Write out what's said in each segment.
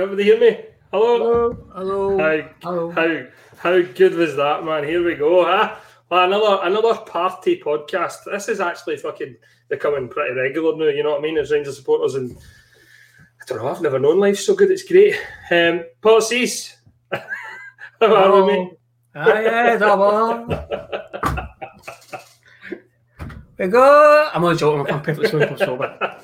Everybody hear me? Hello? Hello. How, Hello. how, how good was that, man? Here we go, huh? Another another party podcast. This is actually fucking becoming pretty regular now, you know what I mean? As Rangers supporters and I don't know, I've never known life so good. It's great. Um Paul Cease. How are we, mate? Double. We go. I'm only joking. I'm perfectly sober.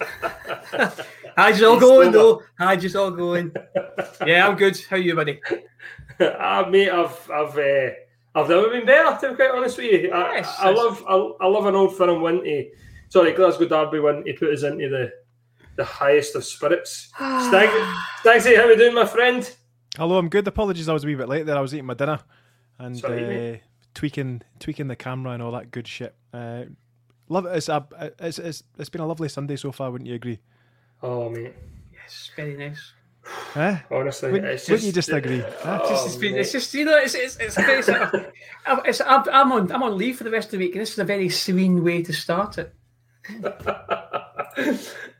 sober. How's it all going, though? How's it all going? Yeah, I'm good. How are you, buddy? Ah, mate, I've I've uh, I've never been better. To be quite honest with you, I, Yes, I yes. love I, I love an old firm win to sorry Glasgow Derby win he put us into the the highest of spirits. Stag, Stagsy, how we doing, my friend? Hello, I'm good. Apologies, I was a wee bit late there. I was eating my dinner and Sorry, uh, tweaking tweaking the camera and all that good shit. Uh, love it's a it's, it's it's been a lovely Sunday so far. Wouldn't you agree? Oh, mate. Yes, very nice. Eh? Honestly, Wouldn't- it's wouldn't you just, just agree? Oh, It's just, it's, been- it's just you know, it's it's it's, it's, I'm, it's I'm, I'm on I'm on leave for the rest of the week, and this is a very serene way to start it.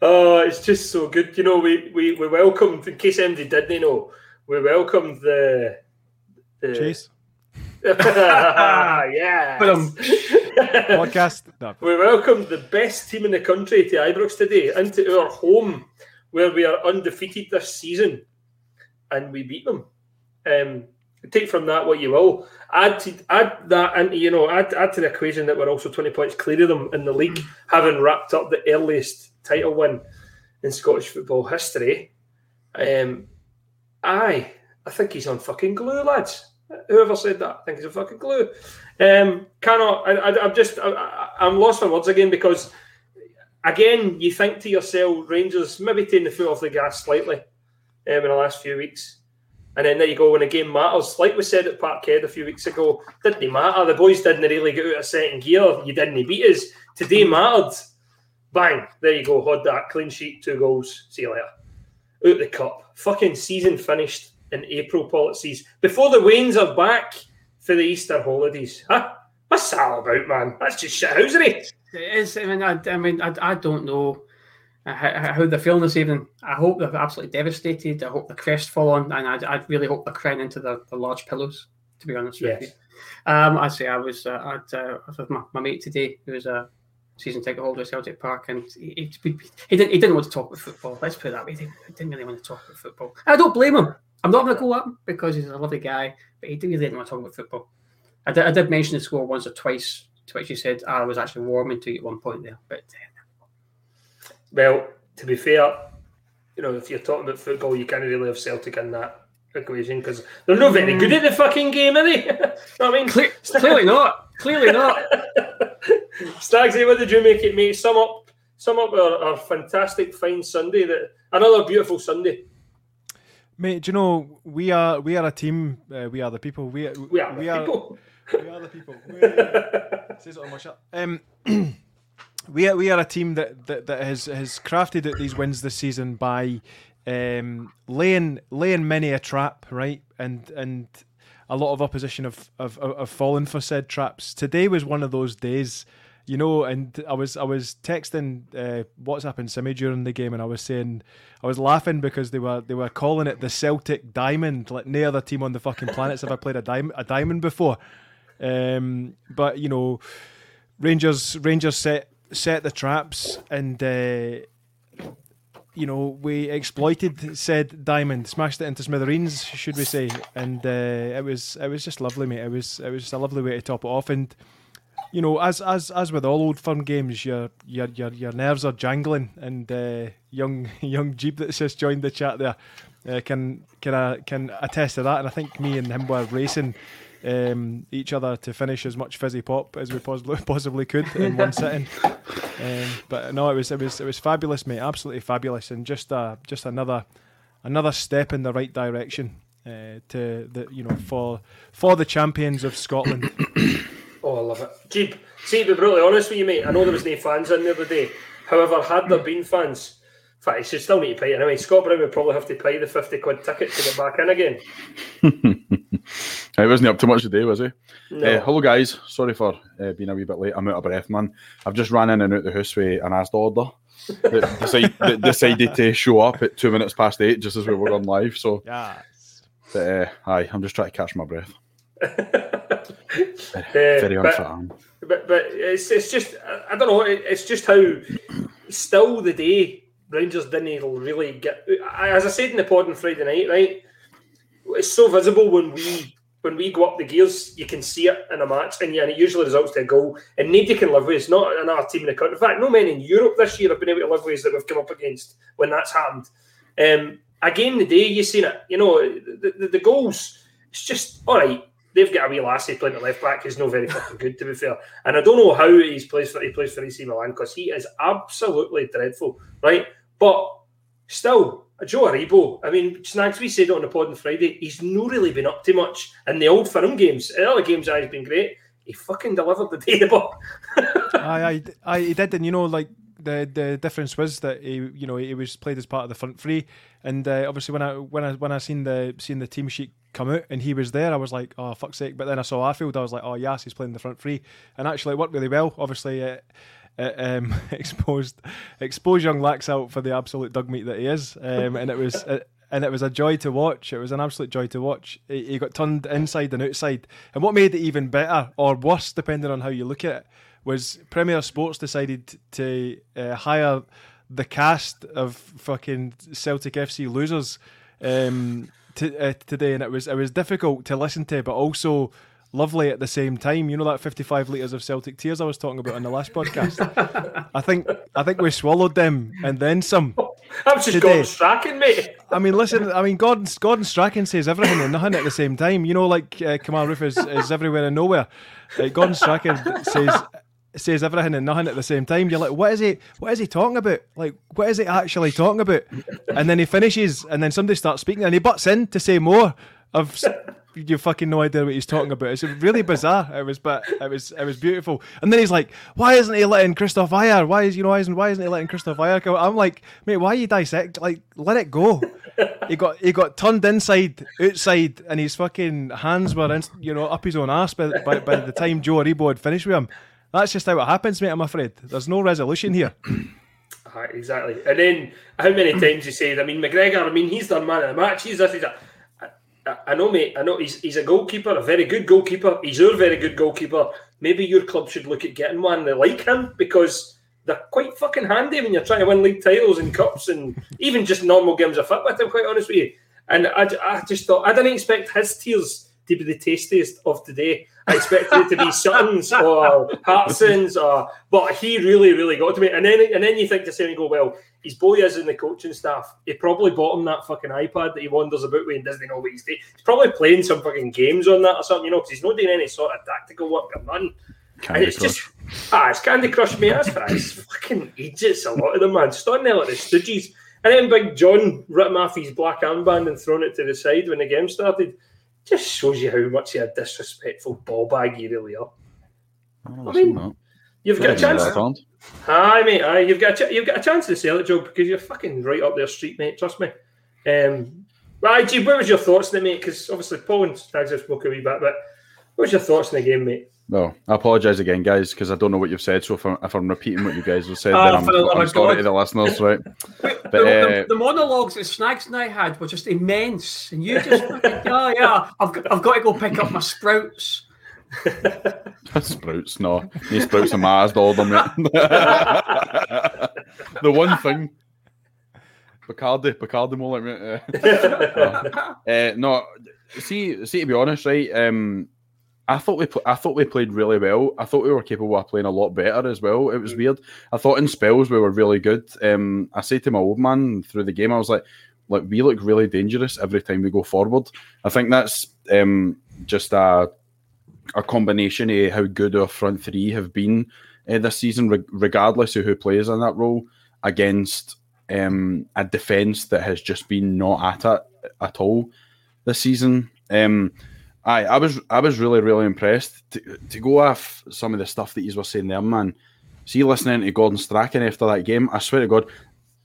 oh, it's just so good. You know, we we, we welcomed, in case anybody didn't know, we welcomed the. the Chase yeah. But um, podcast. No. We welcomed the best team in the country to Ibrox today into our home, where we are undefeated this season, and we beat them. Um, take from that what you will. Add to add that into you know add add to the equation that we're also twenty points clear of them in the league, having wrapped up the earliest title win in Scottish football history. Um, aye, I think he's on fucking glue, lads. Whoever said that, I think he's a fucking clue. Um, cannot. I, I, I'm just. I, I'm lost for words again because, again, you think to yourself, Rangers maybe taking the foot off the gas slightly um, in the last few weeks, and then there you go when a game matters. Like we said at Parkhead a few weeks ago, didn't matter. The boys didn't really get out of second gear. You didn't beat us. Today mattered. Bang! There you go. Had that clean sheet, two goals. See you later. Out the cup. Fucking season finished in April, policies before the Wains are back for the Easter holidays. Huh? What's that all about, man? That's just shithousery. It is. I mean, I, I mean, I, I don't know uh, how, how they're feeling this evening. I hope they're absolutely devastated. I hope the crest crestfallen, and I, I really hope they're crying into the, the large pillows. To be honest with you, um, I say I was uh, I'd, uh, I was with my, my mate today, who was a season ticket holder at Celtic Park, and he, he, he didn't he didn't want to talk about football. Let's put it that way. He didn't, he didn't really want to talk about football. I don't blame him. I'm not going to go him because he's a lovely guy, but he really didn't want to talk about football. I did, I did mention the score once or twice, to which he said I was actually warming to you at one point there. But uh, Well, to be fair, you know, if you're talking about football, you can't really have Celtic in that equation because they're not very good at the fucking game, are they? know what I mean? cle- clearly not. Clearly not. Stagsy, what did you make it, mate? Sum up, sum up our, our fantastic, fine Sunday. That another beautiful Sunday. Mate, do you know we are we are a team. Uh, we are the people. We are We are the people. we are the people. Says it on my shirt. Um, we are we are a team that, that, that has has crafted out these wins this season by um, laying laying many a trap, right, and and a lot of opposition have have, have fallen for said traps. Today was one of those days. You know, and I was I was texting uh, WhatsApp and Simi during the game, and I was saying I was laughing because they were they were calling it the Celtic Diamond. Like no other team on the fucking planet's ever played a diamond a diamond before. Um, but you know, Rangers Rangers set set the traps and uh, you know we exploited said diamond, smashed it into smithereens, should we say? And uh, it was it was just lovely, mate. It was it was just a lovely way to top it off. And you know, as as as with all old firm games, your your your your nerves are jangling. And uh, young young Jeep that's just joined the chat there uh, can can uh, can attest to that. And I think me and him were racing um, each other to finish as much fizzy pop as we possibly possibly could in one sitting. Um, but no, it was it was it was fabulous, mate. Absolutely fabulous, and just uh, just another another step in the right direction uh, to the you know for for the champions of Scotland. Oh, I love it. Jeep, see, to be brutally honest with you, mate, I know there was no fans in the other day. However, had there been fans, in fact, he should still need to pay it anyway. Scott Brown would probably have to pay the 50 quid ticket to get back in again. He wasn't up to much today, was he? No. Uh, hello, guys. Sorry for uh, being a wee bit late. I'm out of breath, man. I've just ran in and out the house with an Asda order. that, decide, that decided to show up at two minutes past eight, just as we were on live. So, Yes. but, uh, aye, I'm just trying to catch my breath. Uh, Very but- unfit. But but it's it's just I- don't know. It's just how still the day Rangers didn't really get. As I said in the pod on Friday night, right? It's so visible when we when we go up the gears. You can see it in a match, and yeah, and it usually results to a goal. And nobody can live with. it. It's not another team in the country. In fact, no men in Europe this year have been able to live with that we've come up against when that's happened. Um, again, the day you've seen it, you know, the, the, the goals. It's just all right. They've got a wee lassie playing at left back who's not very fucking good, to be fair. And I don't know how he's plays for he plays for AC Milan because he is absolutely dreadful, right? But still, Joe Aribo. I mean, Snags, we said it on the pod on Friday. He's not really been up to much in the old firm games. In other games, he's been great. He fucking delivered the day, I, aye, aye, he did, and you know, like the the difference was that he, you know, he was played as part of the front three, and uh, obviously when I when I when I seen the seen the team sheet come out and he was there, I was like, oh fuck's sake! But then I saw Arfield, I was like, oh yes, he's playing the front three, and actually it worked really well. Obviously. It, um, exposed exposed young Laxalt for the absolute dug meat that he is, um, and it was it, and it was a joy to watch. It was an absolute joy to watch. He, he got turned inside and outside, and what made it even better or worse, depending on how you look at it, was Premier Sports decided to uh, hire the cast of fucking Celtic FC losers um, to, uh, today, and it was it was difficult to listen to, but also lovely at the same time. You know that 55 litres of Celtic tears I was talking about on the last podcast. I think I think we swallowed them and then some. I'm just Today. Gordon Strachan, mate. I mean, listen. I mean, Gordon Gordon Strachan says everything and nothing at the same time. You know, like uh, Kemar Roofe is, is everywhere and nowhere. Uh, Gordon Strachan says says everything and nothing at the same time. You're like, what is he? What is he talking about? Like, what is he actually talking about? And then he finishes, and then somebody starts speaking, and he butts in to say more of. s- You fucking no idea what he's talking about. It's really bizarre. It was, but it was, it was beautiful. And then he's like, "Why isn't he letting Kristoffer Ajer? Why is you know why isn't why isn't he letting Kristoffer Ajer go?" I'm like, "Mate, why you dissect? Like, let it go." he got he got turned inside, outside, and his fucking hands were in, you know up his own ass by, by, by the time Joe Aribo had finished with him. That's just how it happens, mate. I'm afraid there's no resolution here. Aye, ah, exactly. And then how many times you said, I mean, McGregor, I mean, he's done man of the match. He's this, he's that. I- know, mate. I know he's, he's a goalkeeper, a very good goalkeeper. He's our very good goalkeeper. Maybe your club should look at getting one that like him because they're quite fucking handy when you're trying to win league titles and cups and even just normal games of football, I'm quite honest with you. And I, I just thought, I didn't expect his tears to be the tastiest of today. I expected it to be Sutton's or Hartson's, or but he really, really got to me. And then and then you think to say and go, well, his boy is in the coaching staff. He probably bought him that fucking iPad that he wanders about with and doesn't know what he's doing. He's probably playing some fucking games on that or something, you know, because he's not doing any sort of tactical work or none. Candy and it's Crush. just ah, it's Candy Crush, mate. That's right. It's fucking idiots, a lot of them, man. On there like the Stooges. And then Big John ripped off his black armband and thrown it to the side when the game started. Just shows you how much of a disrespectful ball bag you really are. Oh, I mean, no. You've got a chance. that. Aye, mate. Aye, you've got a ch- you've got a chance to sell it, Joe, because you're fucking right up their street, mate. Trust me. Um, right, G, what was your thoughts on it, mate? Because obviously Paul and Stags have spoke a wee bit, but what was your thoughts on the game, mate? No, I apologise again, guys, because I don't know what you've said. So if I'm, if I'm repeating what you guys have said, Oh, then I'm, the I'm sorry God. to the listeners, right? The, But the, uh, the monologues that Snags and I had were just immense, and you just fucking, yeah, yeah. I've got, I've got to go pick up my sprouts. sprouts, no, he sprouts a Mazda order, mate. the one thing, Bacardi, Bacardi more like me. Uh, uh, no, see, see, to be honest, right? Um, I thought we, pl- I thought we played really well. I thought we were capable of playing a lot better as well. It was weird. I thought in spells we were really good. Um, I said to my old man through the game, I was like, "Look, we look really dangerous every time we go forward." I think that's um, just a a combination of how good our front three have been uh, this season, re- regardless of who plays in that role, against um, a defence that has just been not at it at all this season. Um, I, I was I was really really impressed to, to go off some of the stuff that you were saying there, man. See, listening to Gordon Strachan after that game, I swear to God,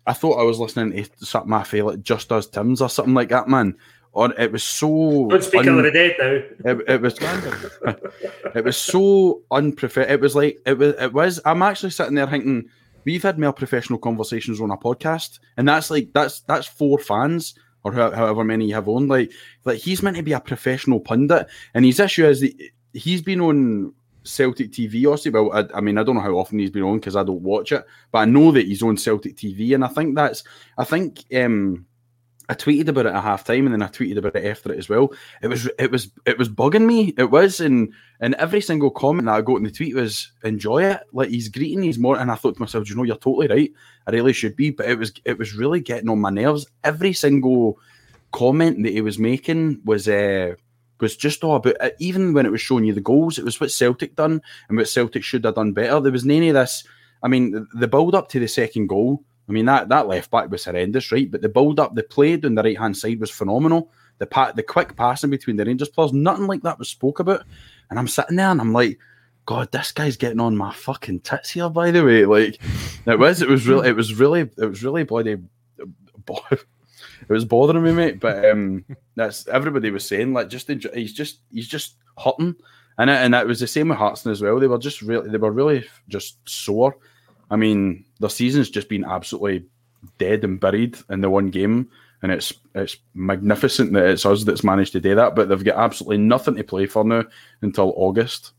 I thought I was listening to something I feel like just does Tim's or something like that, man. Or it was so. Don't speak un- of the dead now. it, it was it was so unprofessional. It was like it was it was. I'm actually sitting there thinking we've had more professional conversations on a podcast, and that's like that's that's four fans or how- however many you have on. Like like he's meant to be a professional pundit, and his issue is that he's been on Celtic TV. Obviously, well, I, I mean, I don't know how often he's been on because I don't watch it, but I know that he's on Celtic TV, and I think that's I think. um I tweeted about it at half time and then I tweeted about it after it as well. It was it was it was bugging me. It was and and every single comment that I got in the tweet was enjoy it. Like he's greeting he's more and I thought to myself, you know, you're totally right. I really should be. But it was it was really getting on my nerves. Every single comment that he was making was uh was just all about uh, even when it was showing you the goals, it was what Celtic done and what Celtic should have done better. There was none of this. I mean, the- the build up to the second goal. I mean that that left back was horrendous, right? But the build up, the play down the right hand side was phenomenal. The pat, the quick passing between the Rangers players, nothing like that was spoke about. And I'm sitting there and I'm like, God, this guy's getting on my fucking tits here. By the way, like it was, it was really, it was really, it was really bloody. It was bothering me, mate. But um, that's everybody was saying like just enjoy, he's just he's just hurting, and it, and that was the same with Hartson as well. They were just really they were really just sore. I mean, their season's just been absolutely dead and buried in the one game, and it's it's magnificent that it's us that's managed to do that. But they've got absolutely nothing to play for now until August,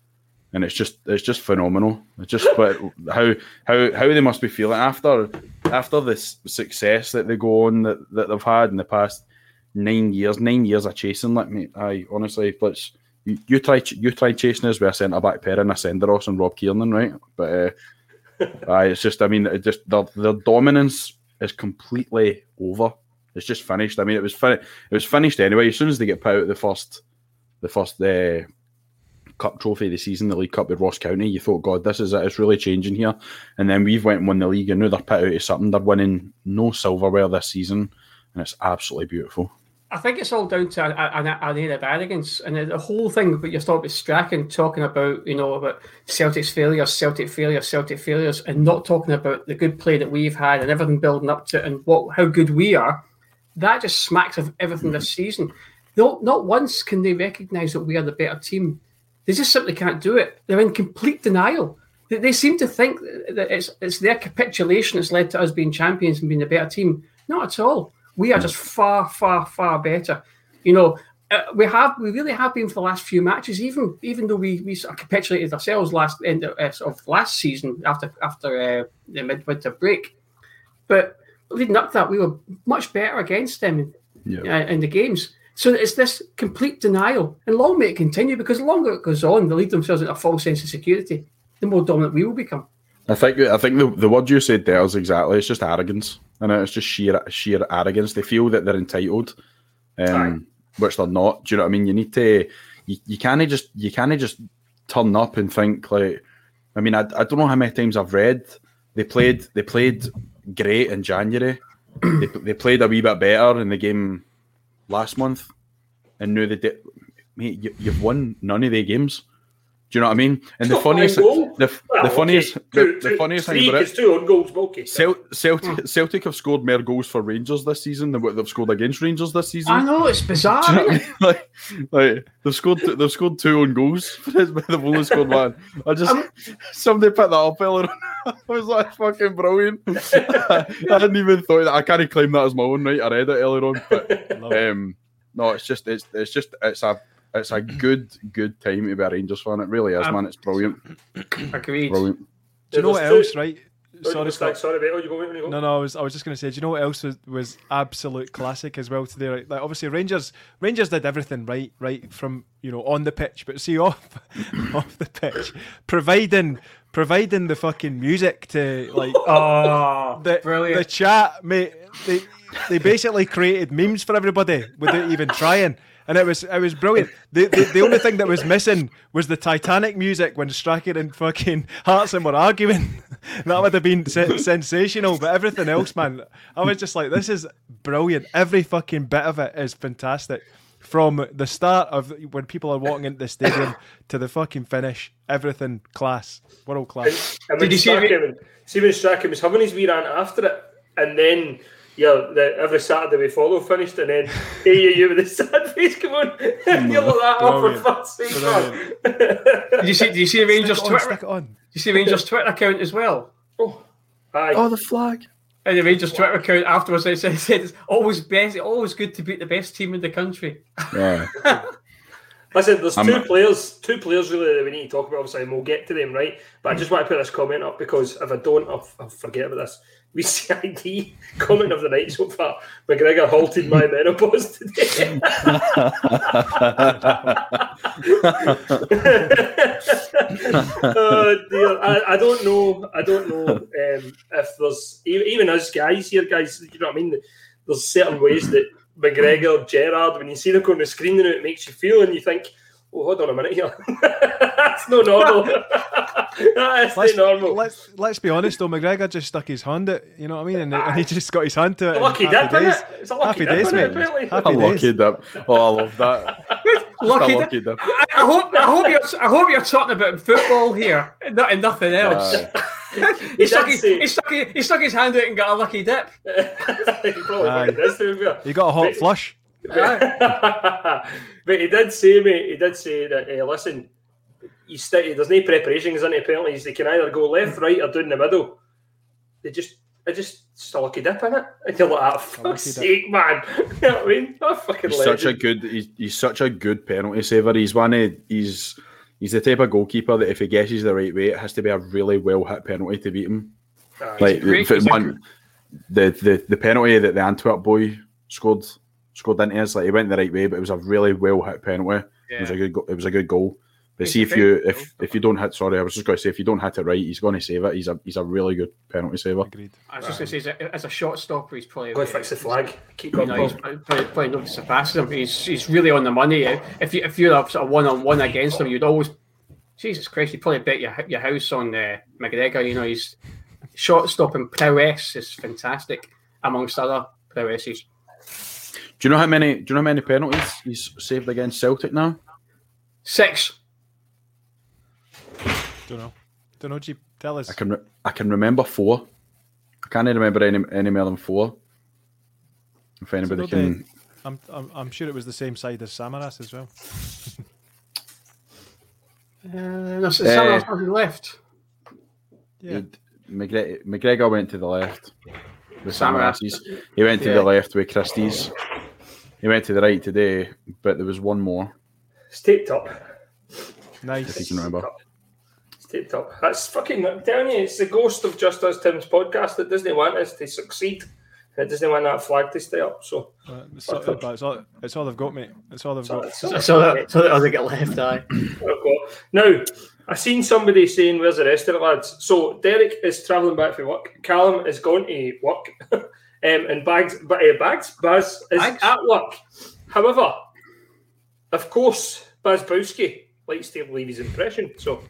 and it's just it's just phenomenal. It's just but how how how they must be feeling after after this success that they go on that, that they've had in the past nine years, nine years of chasing. Like me, I honestly let's. You, you try you try chasing us with a centre back pair and a Senderos and Rob Kiernan, right? But uh, Aye, it's just, I mean, it just their, their dominance is completely over. It's just finished. I mean, it was fin- it was finished anyway. As soon as they get put out the first, the first uh, cup trophy of the season, the League Cup with Ross County, you thought, God, this is it. It's really changing here. And then we've went and won the league, and now they're put out of something. They're winning no silverware this season, and it's absolutely beautiful. I think it's all down to an, air of arrogance, and the whole thing. But you're talking about Strachan talking about, you know, about Celtic's failures, Celtic failures, Celtic failures, and not talking about the good play that we've had and everything building up to it and what how good we are. That just smacks of everything this season. Not, not once can they recognise that we are the better team. They just simply can't do it. They're in complete denial. They, they seem to think that it's it's their capitulation that's led to us being champions and being a better team. Not at all. We are just far, far, far better. You know, uh, we have we really have been for the last few matches. Even even though we we sort of capitulated ourselves last end of, uh, of last season after after uh, the midwinter break, but leading up to that, we were much better against them Yeah. uh, in the games. So it's this complete denial, and long may it continue because the longer it goes on, they lead themselves into a false sense of security. The more dominant we will become. I think I think the, the word you said there is exactly it's just arrogance and it's just sheer sheer arrogance. They feel that they're entitled, um, which they're not. Do you know what I mean? You need to you, you can't just you can't just turn up and think like. I mean, I, I don't know how many times I've read they played they played great in January. they, they played a wee bit better in the game last month, and now they did. Mate, you, you've won none of their games. Do you know what I mean? And the funniest, one the, Well, the funniest, okay, the, two- the two- funniest thing three, about it's it, two on goals, but okay. Cel- Celtic, Celtic have scored more goals for Rangers this season than what they've scored against Rangers this season. I know it's bizarre. You know what I mean? like, like they've scored, two, they've scored two on goals, but they've only scored one. I just somebody put that up earlier. I was like, fucking brilliant. I hadn't even thought that. I can't claim that as my own right. I read it earlier on, but um, no, it's just, it's, it's just, it's a, it's a good, good time to be a Rangers fan. It really is, Um, man. It's brilliant, Agreed. brilliant. Do you know what There's else, right? Sorry, Sorry, Scott. Scott. Sorry, mate. Oh, you go, mate, you go. No, no, I was, I was just going to say, do you know what else was, was absolute classic as well today? Like, like obviously Rangers, Rangers did everything right, right from you know on the pitch, but see off, off the pitch, providing, providing the fucking music to like Oh, the brilliant. the chat, mate. They they basically created memes for everybody without even trying. And it was it was brilliant. The, the the only thing that was missing was the Titanic music when Strachan and fucking Hartson were arguing. that would have been se- sensational. But everything else, man, I was just like, this is brilliant. Every fucking bit of it is fantastic. From the start of when people are walking into the stadium to the fucking finish, everything class, world class. And Did when you see Strachan, see when Strachan was having his wee rant after it, and then yeah, the, every Saturday we follow finished, and then hey, you, you with the sad face, come on, you look that up for Brilliant. fuck's sake, man. Did you see? Did you see the Rangers Stick it on, Twitter? stick it on. Did you see the Rangers Twitter account as well? oh, aye. Oh, the flag. And the Rangers Twitter account afterwards they said, said it's always best, always good to beat the best team in the country. Yeah. Listen, there's I'm- 2 players, two players really that we need to talk about. Obviously, and we'll get to them, right? But I just want to put this comment up because if I don't, I'll, I'll forget about this. VCID comment of the night so far. McGregor halted my menopause today. oh dear, I, I don't know. I don't know um, if there's even us guys here, guys. You know what I mean? There's certain ways that McGregor, Gerard, when you see them on the screen, and it makes you feel, and you think, "Oh, hold on a minute here, that's no normal. that's Let's, not normal." let's let's be honest though. McGregor just stuck his hand out. You know what I mean? And, and he just got his hand to it. Lucky dip, isn't days. it? It's a lucky Happy dip, days, mate. apparently? Happy I days. dip. Oh, I love that. Lucky, lucky dip. dip. I, I hope I hope you're I hope you're talking about football here, and not and nothing else. Aye. he, stuck his, he, stuck his, he stuck his hand out and got a lucky dip. he probably Aye. fucking does, to be fair. You got a hot flush. but he did say, mate, he did say that, uh, listen, you st- there's no preparations into penalties. They can either go left, right, or down the middle. They just, I just, just a lucky dip in it. And you're like, ah, fuck's lucky dip. sake, man. you know what I mean? Oh, fucking He's such a good. He's, he's such a good penalty saver. He's one of he's he's the type of goalkeeper that if he guesses the right way, it has to be a really well hit penalty to beat him. Aye. Like great- if it one, the, the the penalty that the Antwerp boy scored scored into us, like he went the right way, but it was a really well hit penalty. It was a good. go- It was a good goal. But see if you great if if you don't hit. Sorry, I was just going to say if you don't hit it right, he's going to save it. He's a he's a really good penalty saver. Agreed. I was just going to say, as a, as a shot stopper, he's probably Go and fix the flag. Keep You going, know, he's Paul. probably, probably nobody surpasses him. He's he's really on the money. If you if you're a sort of one on one against him, you'd always Jesus Christ, you'd probably bet your your house on uh, McGregor. You know, he's shot stopping prowess is fantastic, amongst other prowesses. Do you know how many? Do you know how many penalties he's saved against Celtic now? Six. Don't know. Don't know. G. Tell us. I can re- I can remember four. I can't remember any any more than four. If anybody no can, I'm, I'm, I'm sure it was the same side as Samaras as well. Uh, no, so Uh, left. Yeah. McGregor, McGregor went to the left with Samaras. Samarasis. He went to Yeah. the left with Christie's. He went to the right today, but there was one more. It's taped up. If you Nice. can remember. It's taped up. That's fucking, I'm telling you, it's the ghost of Just Us Tim's podcast that doesn't want us to succeed. It doesn't want that flag to stay up. So, Uh, It's all, it's, all, it's all they've got, mate. It's all they've so, got. so, So that so that other get left eye. Now, I seen somebody saying, "Where's the rest of it, lads?" So Derek is travelling back from work. Callum is going to work, um, and Bags, but uh, Bags, Baz is Bags? at work. However, of course, Baz Bowski likes to leave his impression. So,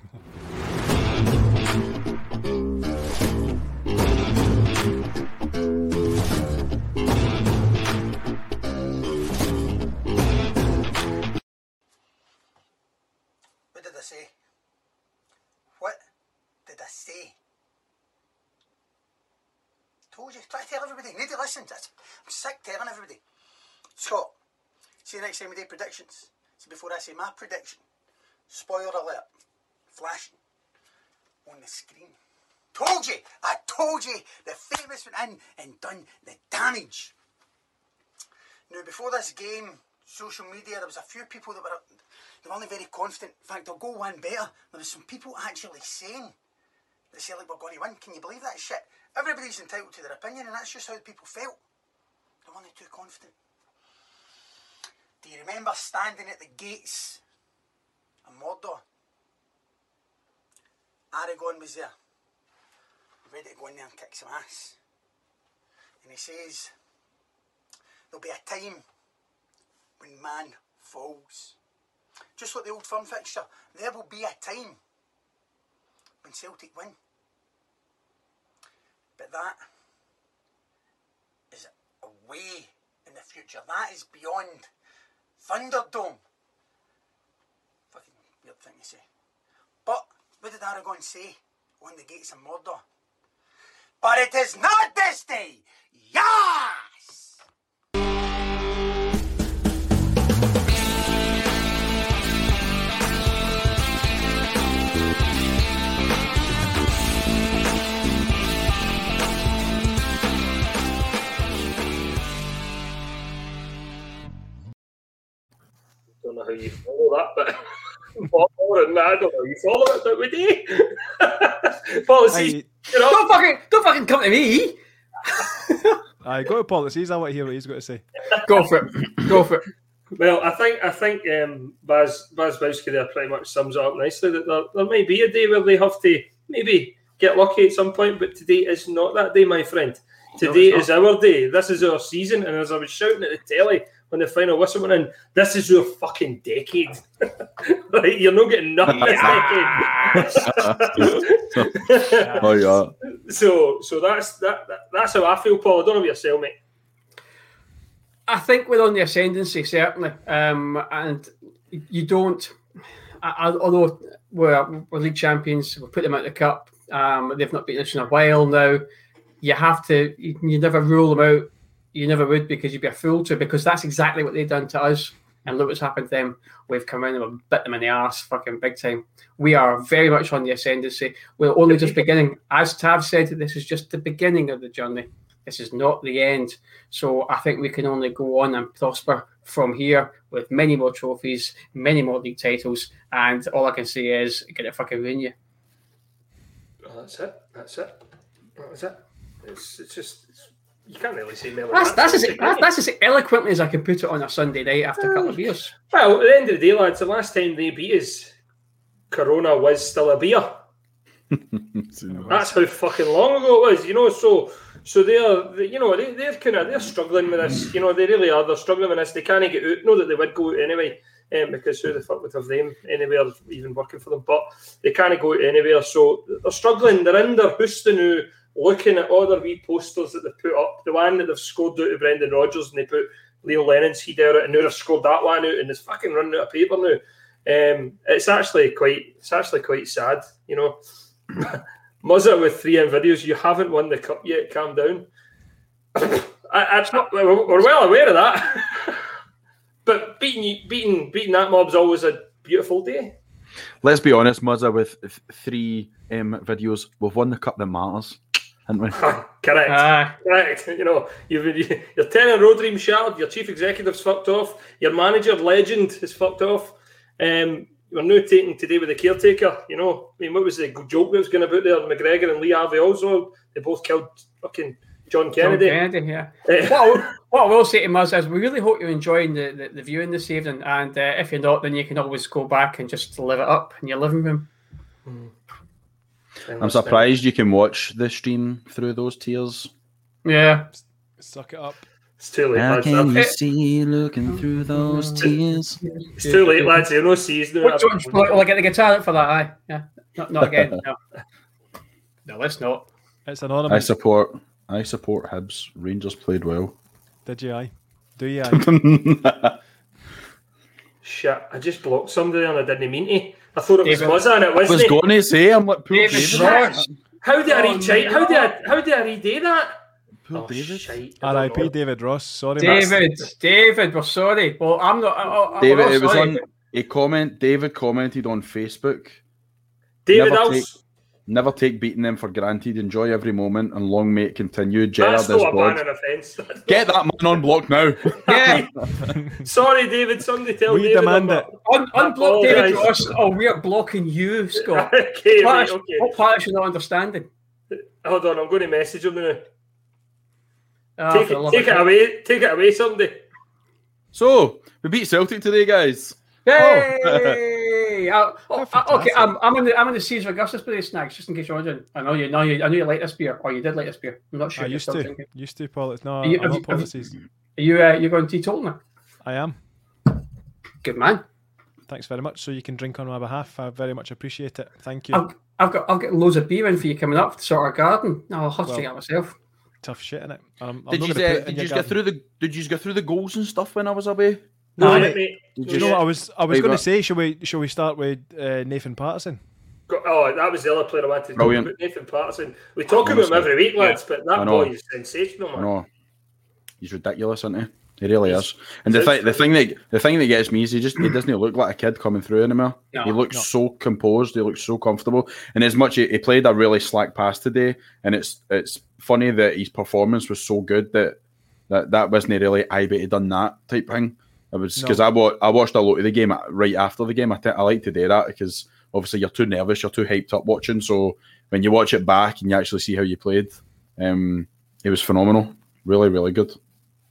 That's, I'm sick telling everybody. So, see you next time we do predictions. So before I say my prediction, spoiler alert, flashing on the screen. Told you. I told you. The famous went in and done the damage. Now, before this game, social media, there was a few people that were they weren't very confident. In fact, I'll go one better. There was some people actually saying that Celtic were going to win. Can you believe that shit? Everybody's entitled to their opinion, and that's just how people felt. They weren't too confident. Do you remember standing at the gates of Mordor? Aragorn was there, ready to go in there and kick some ass. And he says, There'll be a time when man falls. Just like the old firm fixture, there will be a time when Celtic win. But that is away in the future. That is beyond Thunderdome. Fucking weird thing to say. But what did Aragorn say on the gates of Mordor? But it is not this day! Yes! Don't know how you follow that, but more than I don't know how you follow it, but we do. Policies, Aye, you know. Don't fucking don't fucking come to me. aye, go to policies. I want to hear what he's got to say. Go for it. Go for it. Well, I think I think um, Baz Baz Bowski there pretty much sums it up nicely. That there, there might be a day where they have to maybe get lucky at some point, but today is not that day, my friend. Today it's is our day. This is our season, and as I was shouting at the telly when the final whistle went in, this is your fucking decade. right? You're not getting nothing this decade. Oh yeah. so, so that's that, that. That's how I feel, Paul. I don't know about yourself, mate. I think we're on the ascendancy, certainly. Um, and you don't. I, I, although we're, we're league champions, we put them out of the cup. Um, they've not beaten us in a while now. You have to. You, you never rule them out. You never would because you'd be a fool to. Because that's exactly what they've done to us. And look what's happened to them. We've come in and we've bit them in the ass fucking big time. We are very much on the ascendancy. We're only just beginning. As Tav said, this is just the beginning of the journey. This is not the end. So I think we can only go on and prosper from here with many more trophies, many more league titles, and all I can say is get it fucking win you. Oh, that's it. That's it. That's it. It's, it's just it's, you can't really say more. than That's that, that's as, that's, that's as eloquently as I can put it on a Sunday night after a couple of beers. Well, at the end of the day, lads, the last time they beat us, Corona was still a beer. That's how fucking long ago it was, you know. So, so they're, you know, they, they're kind of they're struggling with this. You know, they really are. They're struggling with this. They can't get out. Know that they would go out anyway, um, because who the fuck would have them anywhere even working for them? But they can't go out anywhere. So they're struggling. They're in their hoosting now, looking at all their wee posters that they've put up. The one that they've scored out of Brendan Rodgers, and they put Leo Lennon's head out, and now they've scored that one out, and it's fucking running out of paper now. Um, it's actually quite, it's actually quite sad, you know. Muzza with three videos. You haven't won the cup yet. Calm down. I, we're well aware of that. but beating beating beating that mob's always a beautiful day. Let's be honest, Muzza, with th- three um, videos, we've won the cup that matters, haven't we? Correct. Ah. Correct. You know, you've been, your tenor road dream shattered. Your chief executive's fucked off. Your manager legend is fucked off. Um, we're now taking today with the caretaker. You know, I mean, what was the joke that was going about there? McGregor and Lee Harvey Oswald. They both killed fucking John Kennedy. John Kennedy, yeah. Eh. what, I, will- what I will say to Muzz is we really hope you're enjoying the, the, the viewing this evening. And uh, if you're not, then you can always go back and just live it up in your living room. I'm surprised you can watch the stream through those tears. Yeah. Suck it up. It's too late, How lads. can you It- see looking through those tears? It's too late, lads. You're no season. What, will I get the guitar out for that? Aye. Yeah. Not, not again. No. no, let's not. It's an I support. I support Hibs. Rangers played well. Did you? I Do you? Aye. Shit, I just blocked somebody and I didn't mean to. I thought it was David. Muzza and it wasn't. I was going to say, I'm like, poor David David. Shit. How did I Oh, read shite? How did. I how did I redo that? Poor Oh, David. I don't R.I.P. David Ross. Sorry, man. David, David, we're sorry. Well, I'm not. I, I, we're David, all it was sorry. on a comment. David commented on Facebook. David, Never I'll, take- Never take beating them for granted. Enjoy every moment, and long may it continue. Gerard that's is not a God. banning offence. Get that man on block now. Yeah. Sorry, David. Somebody tell We David. demand I'm it. Un- unblock David. Ross. Oh, we're blocking you, Scott. okay, What right, part- okay. What part is not understanding? Hold on, I'm going to message him now. Ah, Take it, take it away. Take it away, somebody. so we beat Celtic today, guys. Hey! Uh, oh, How uh, okay. I'm, I'm in the I'm in the Caesar Augustus play snacks, just in case you're wondering. I know you know you I know you like this beer, or you did like this beer. I'm not sure. I you're used to. drinking. Used to, Paul. It's no, Are you- I'm have not you- have you- policies. Are you uh, you going teetotaler? I am. Good man. Thanks very much. So you can drink on my behalf. I very much appreciate it. Thank you. I've, I've got I've got loads of beer in for you coming up to sort our garden. No, I'll have to Well, take it myself. Tough shit in it. I'm, I'm Did not you, uh, it in did you get garden. through the Did you get through the goals and stuff when I was away? No, Aye. mate, mate. Do you know what I was? I was going to say. Shall we? Shall we start with uh, Nathan Patterson? Oh, that was the other player I wanted to talk about, Nathan Patterson. We talk about him every week, lads, but that boy is sensational, I know. He's ridiculous, isn't he? He really He's- is. And the he's thing, the thing that the thing that gets me is he just he doesn't look like a kid coming through anymore. No, he looks no. so composed. He looks so comfortable. And as much he, he played a really slack pass today, and it's it's funny that his performance was so good that that that wasn't really I bet he done that type thing. It was No. because I wa- I watched a lot of the game right after the game. I like to do that because obviously you're too nervous, you're too hyped up watching. So when you watch it back and you actually see how you played, um, it was phenomenal. Really, really good.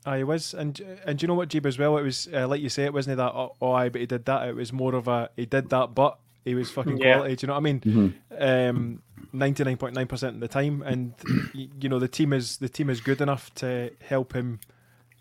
Ah, he was, and and do you know what, Jeeb, as well? It was uh, like you say, it wasn't that. Oh, oh, aye, but he did that. It was more of a he did that, but he was fucking Yeah. quality. Do you know what I mean? Um, Ninety nine point nine percent of the time, and you know the team is the team is good enough to help him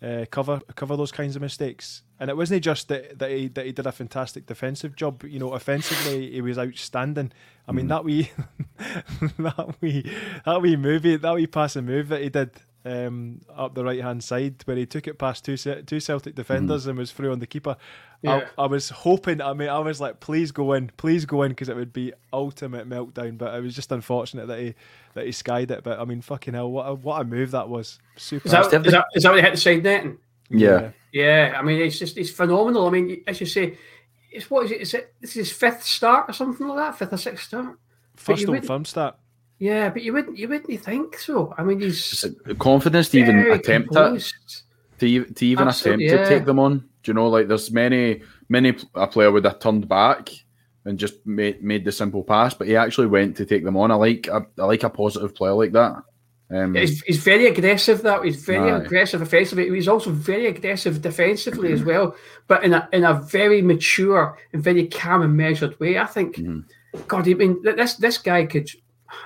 uh, cover cover those kinds of mistakes. And it wasn't just that, that he that he did a fantastic defensive job. You know, offensively he was outstanding. I mean that wee that wee that wee movie that wee passing move that he did um, up the right hand side where he took it past two two Celtic defenders and was through on the keeper. Yeah. I, I was hoping. I mean, I was like, please go in, please go in, because it would be ultimate meltdown. But it was just unfortunate that he that he skied it. But I mean, fucking hell, what a, what a move that was! Super. Is that, is that, is that what they hit the side netting? Yeah. Yeah, I mean, it's just it's phenomenal. I mean, as you say, it's what is it? Is it this is his fifth start or something like that? Fifth or sixth start? But First you on firm start. Yeah, but you wouldn't you wouldn't think so. I mean, he's confidence to even attempt it. to, to even Absolutely, attempt yeah. to take them on. Do you know, like there's many, many a player would have turned back and just made, made the simple pass, but he actually went to take them on. I like a, I like a positive player like that. Um, He's, he's very aggressive. That he's very Aye. aggressive offensively. He's also very aggressive defensively as well, but in a in a very mature and very calm and measured way. I think. Mm-hmm. God, I mean, this this guy could.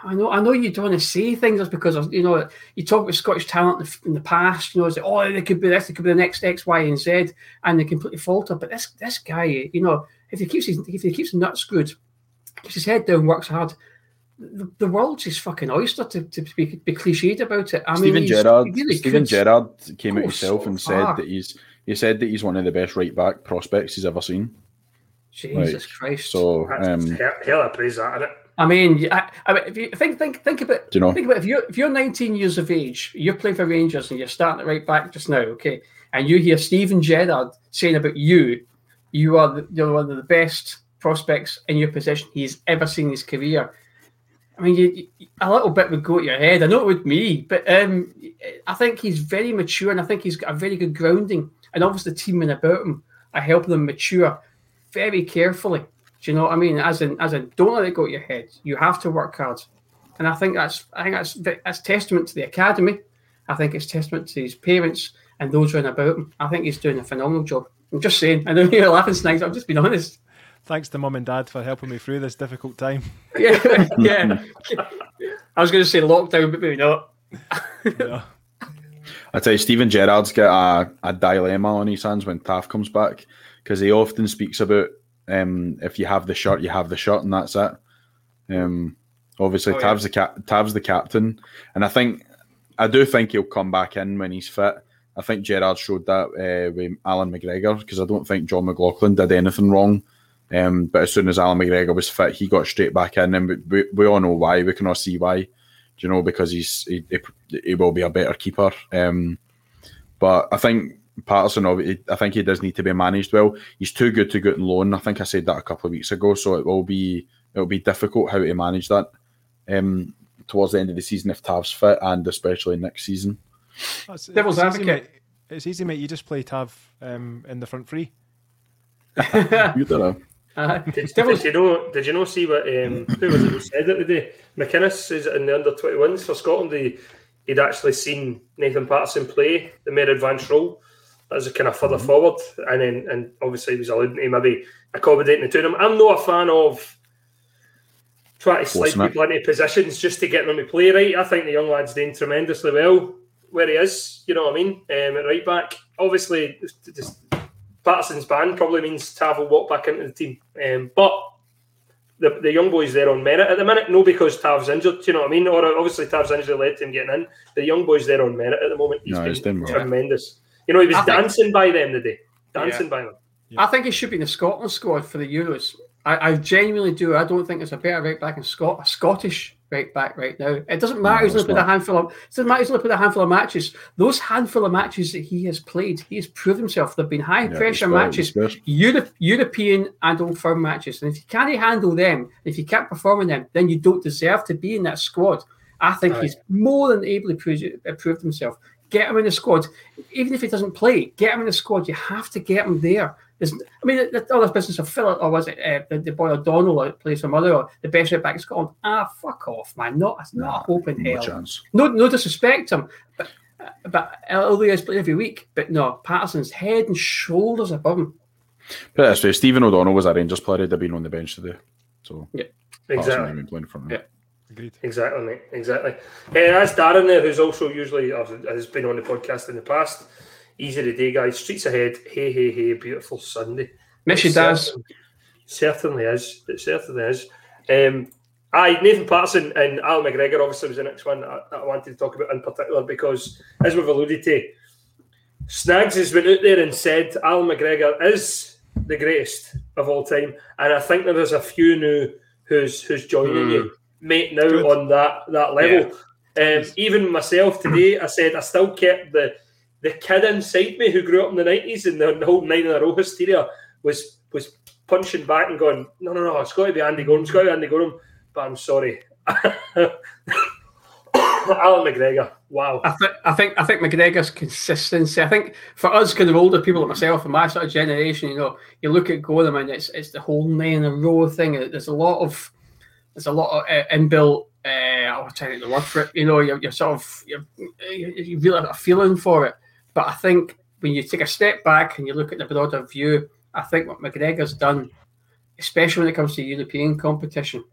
I know, I know you don't want to say things just because of, you know you talk about Scottish talent in the, in the past. You know, it's like, oh, they could be this, they could be the next X, Y, and Z, and they completely falter. But this this guy, you know, if he keeps his if he keeps his nuts good, keeps his head down, works hard, the, the world's his fucking oyster to, to be, be cliched about it. I Steven mean, he's- Gerrard, he really Steven Gerrard came out himself so and far. said that he's he said that he's one of the best right back prospects he's ever seen. Jesus Like, Christ! So That's um, hell, hell of praise that, isn't it? I mean, I, I mean, if you think think think about Do you know? think about if you're if you're 19 years of age, you're playing for Rangers and you're starting at right back just now, okay, and you hear Steven Gerrard saying about you, you are the, you're one of the best prospects in your position he's ever seen in his career. I mean, you, you- a little bit would go to your head. I know it would me, but um, I think he's very mature, and I think he's got a very good grounding. And obviously, the team and about him are helping him mature very carefully. Do you know what I mean? As in, as in, don't let it go to your head. You have to work hard, and I think that's, I think that's that's testament to the academy. I think it's testament to his parents and those around about him. I think he's doing a phenomenal job. I'm just saying. I know you're laughing, Snipes. I'm just being honest. Thanks to mum and dad for helping me through this difficult time. Yeah, yeah. I was going to say lockdown, but maybe not. Yeah. I tell you, Steven Gerrard's got a, a dilemma on his hands when Tav comes back because he often speaks about um, if you have the shirt, you have the shirt, and that's it. Um, obviously, Oh, yeah. Tav's the cap- Tav's the captain, and I think I do think he'll come back in when he's fit. I think Gerrard showed that uh, with Allan McGregor because I don't think Jon McLaughlin did anything wrong. Um, but as soon as Allan McGregor was fit, he got straight back in, and we, we, we all know why. We can all see why. Do you know because he's he, he, he will be a better keeper. Um, but I think Patterson, obvi- I think he does need to be managed well. He's too good to go on loan. I think I said that a couple of weeks ago. So it will be it will be difficult how to manage that um, towards the end of the season if Tav's fit, and especially next season. That's- Devil's it's easy, advocate. mate. It's easy, mate. You just play Tav um, in the front three. You don't know. Uh, Did, Devil's- did you know? Did you know? See what? Um, who was it who said it today? McInnes is in the under twenty ones for Scotland. He, he'd actually seen Nathan Patterson play the more advanced role as a kind of further forward, and then and obviously he was alluding to maybe accommodating the two of them. I'm not a fan of trying to slide people into positions just to get them to play right. I think the young lad's doing tremendously well where he is. You know what I mean? Um, at right back, obviously, just- Patterson's ban probably means Tav will walk back into the team. Um, but the, the young boy's there on merit at the minute. No, because Tav's injured. You know what I mean? Or obviously Tav's injury led to him getting in. The young boy's there on merit at the moment. He's No, he's been tremendous. You know, he was I think- dancing by them today. Dancing by them. I think he should be in the Scotland squad for the Euros. I, I genuinely do. I don't think there's a better right back in Scot a Scottish right back right now. It doesn't matter. No, he's only it's played a handful of. It doesn't matter. He's only played a handful of matches. Those handful of matches that he has played, he has proved himself. They've been high Yeah, pressure matches, he's. Europe, European and old firm matches. And if you can't handle them, if you can't perform in them, then you don't deserve to be in that squad. I think he's more than able to prove, uh, prove himself. Get him in the squad, even if he doesn't play. Get him in the squad. You have to get him there. There's, I mean, the, the, all this business of Philip, or was it uh, the, the boy O'Donnell that plays for Mother, or the best right back in Scotland? Ah, fuck off, man! Not, it's not a hope in No hell. chance. No, no disrespect him, but uh, but although he has played every week, but no, Patterson's head and shoulders above him. Put it this way: Stephen O'Donnell was a Rangers player. He'd have been on the bench today. So Yeah. Patterson Exactly. would been playing for him. Yeah. Agreed. Exactly, mate. Exactly. Uh, that's Darren there, who's also usually uh, has been on the podcast in the past. Easy today, guys. Streets ahead. Hey, hey, hey. Beautiful Sunday. Miss you, It Daz. certainly- Certainly is. It certainly is. Um, Aye, Nathan Patterson and Al McGregor obviously was the next one that I, I wanted to talk about in particular because, as we've alluded to, Snags has been out there and said Al McGregor is the greatest of all time, and I think there is a few new who's who's joining you, mate, now Good. on that that level. Um, even myself today, I said I still kept the the kid inside me who grew up in the nineties and the, the whole nine in a row hysteria was was punching back and going, no, no, no, it's got to be Andy Goram, it's got to be Andy Goram. But I'm sorry, Allan McGregor. Wow. I, th- I think I think McGregor's consistency. I think for us, kind of older people like myself and my sort of generation, you know, you look at Goram and it's it's the whole nine in a row thing. There's a lot of there's a lot of uh, inbuilt. Uh, I'm trying to get the word for it. You know, you're, you're sort of you're, you really have a feeling for it. But I think when you take a step back and you look at the broader view, I think what McGregor's done, especially when it comes to European competition,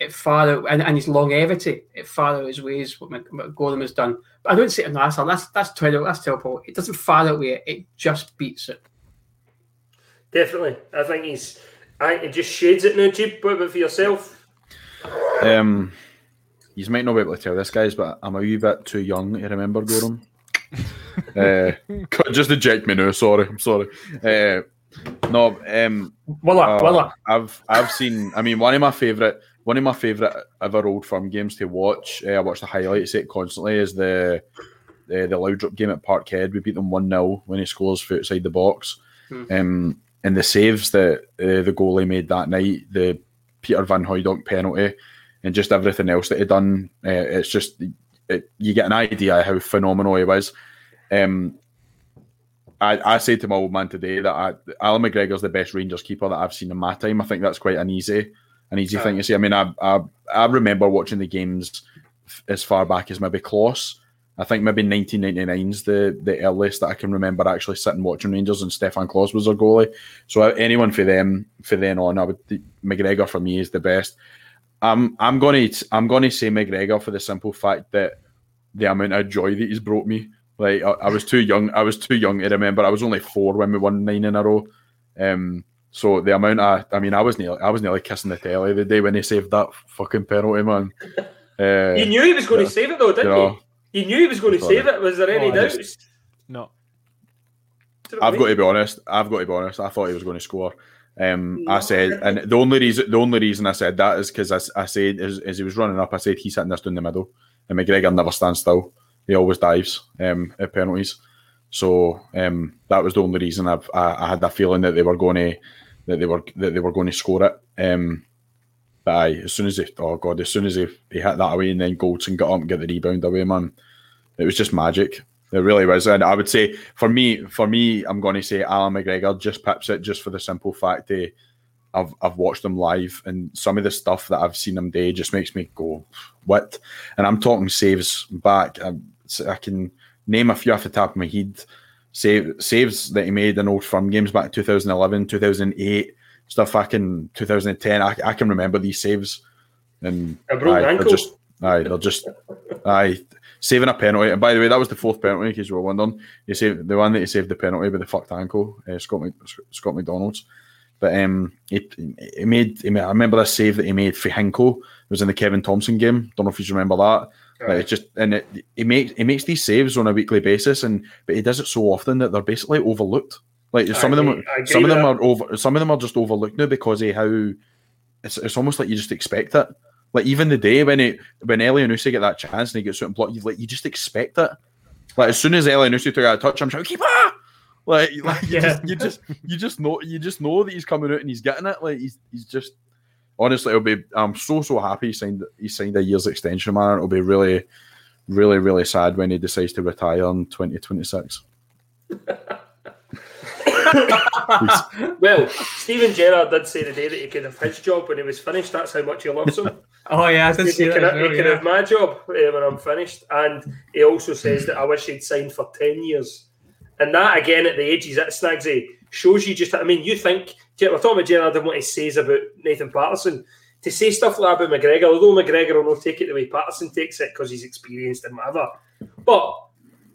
it far and, and his longevity, it far outweighs what, Mc- what Goram has done. But I don't say it no, that's that's that's terrible. That's terrible. It doesn't far outweigh it. It just beats it. Definitely. I think he's I he just shades it now, Jeep. About for yourself? Um, you might not be able to tell this, guys, but I'm a wee bit too young to remember Goram. uh, just eject me now. Sorry, I'm sorry. Uh, no, um, Willa, uh, Willa. I've I've seen. I mean, one of my favorite, one of my favorite ever old firm games to watch. Uh, I watch the highlights it constantly. Is the the the Laudrup game at Parkhead. We beat them one 0 when he scores from outside the box. Um, and the saves that uh, the goalie made that night, the Peter Van Hooijdonk penalty, and just everything else that he done. Uh, it's just it, you get an idea how phenomenal he was. Um, I, I said to my old man today that I, Allan McGregor's the best Rangers keeper that I've seen in my time. I think that's quite an easy, an easy thing to say. I mean, I, I I remember watching the games f- as far back as maybe Klos. I think maybe 1999's the the earliest that I can remember actually sitting watching Rangers and Stefan Klos was their goalie. So uh, anyone for them for then on, I would McGregor for me is the best. I'm I'm gonna I'm gonna say McGregor for the simple fact that the amount of joy that he's brought me. Like I, I was too young. I was too young to remember. I was only four when we won nine in a row. Um, so the amount of I mean, I was nearly I was nearly kissing the telly the day when he saved that fucking penalty, man. Uh, You knew he was going to save it though, didn't you know, you? You knew he was going to save it. Was there any Oh, doubts? just- No. I've got to be honest. I've got to be honest. I thought he was going to score. Um, I said, and the only reason the only reason I said that is because I said as, as he was running up, I said he's hitting this down the middle, and McGregor never stands still. He always dives um, at penalties. So um, that was the only reason I've, I, I had that feeling that they were going to that they were that they were going to score it. Um, but aye, as soon as he, oh god, as soon as he, he hit that away and then Goldson got up and get the rebound away, man, it was just magic. It really was, and I would say for me, for me, I'm going to say Allan McGregor just pips it just for the simple fact that I've I've watched him live, and some of the stuff that I've seen him do just makes me go what. And I'm talking saves back. I, I can name a few off the top of my head. Save, saves that he made in old firm games back in 2011, 2008, stuff back in 2010. I, I can remember these saves, and A broken aye, ankle. just aye, they're just aye saving a penalty. And by the way, that was the fourth penalty in case you were wondering. He saved the one that he saved the penalty with the fucked ankle, uh, Scott Mc, Scott McDonald's. But um, he, he made. He made. I remember this save that he made for Hinkel. It was in the Kevin Thomson game. Don't know if you remember that. Like, it's just and it, he makes he makes these saves on a weekly basis, and but he does it so often that they're basically overlooked. Like some of them, I are, some of them that. are over. Some of them are just overlooked now because of how it's, it's almost like you just expect it. Like even the day when it when Elyounoussi get that chance and he gets out and blocked, you like you just expect it. Like as soon as Elyounoussi took out a touch, I'm trying keeper. Like, like you, Yeah. just, you just you just know you just know that he's coming out and he's getting it. Like he's he's just honestly, it'll be. I'm so so happy he signed he signed a year's extension, man. It'll be really, really, really sad when he decides to retire in 2026. Well, Steven Gerrard did say today that he could have his job when he was finished. That's how much he loves him. Oh yeah, I did he see can, that. as he well, can have my job uh, when I'm finished. And he also says that I wish he'd signed for 10 years. And that, again, at the age he's at, Snagsy, shows you just, I mean, you think, we're talking about Gerrard and what he says about Nathan Patterson. To say stuff like that about McGregor, although McGregor will not take it the way Patterson takes it because he's experienced and whatever. But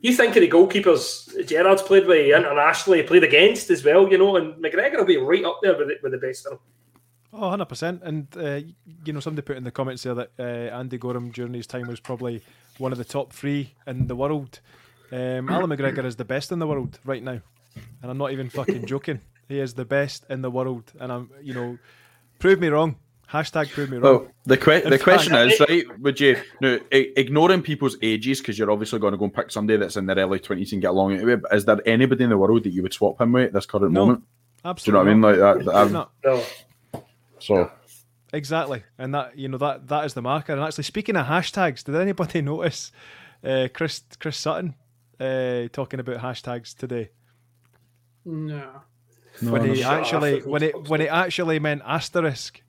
you think of the goalkeepers Gerrard's played with internationally, played against as well, you know, and McGregor will be right up there with the, with the best of them. Oh, 100%. And, uh, you know, somebody put in the comments there that uh, Andy Goram during his time was probably one of the top three in the world. Um, Allan McGregor is the best in the world right now. And I'm not even fucking joking. He is the best in the world. And I'm, you know, prove me wrong. Hashtag prove me wrong. Well, the que- In the question is right. Would you no ignoring people's ages because you're obviously going to go and pick somebody that's in their early twenties and get along with? But is there anybody in the world that you would swap him with at this current No, moment? Do you know Absolutely. what I mean? Like that. that I'm- No. So Exactly, and that you know that that is the marker. And actually, speaking of hashtags, did anybody notice uh, Chris Chris Sutton uh, talking about hashtags today? No. when he actually when it when it actually meant asterisk.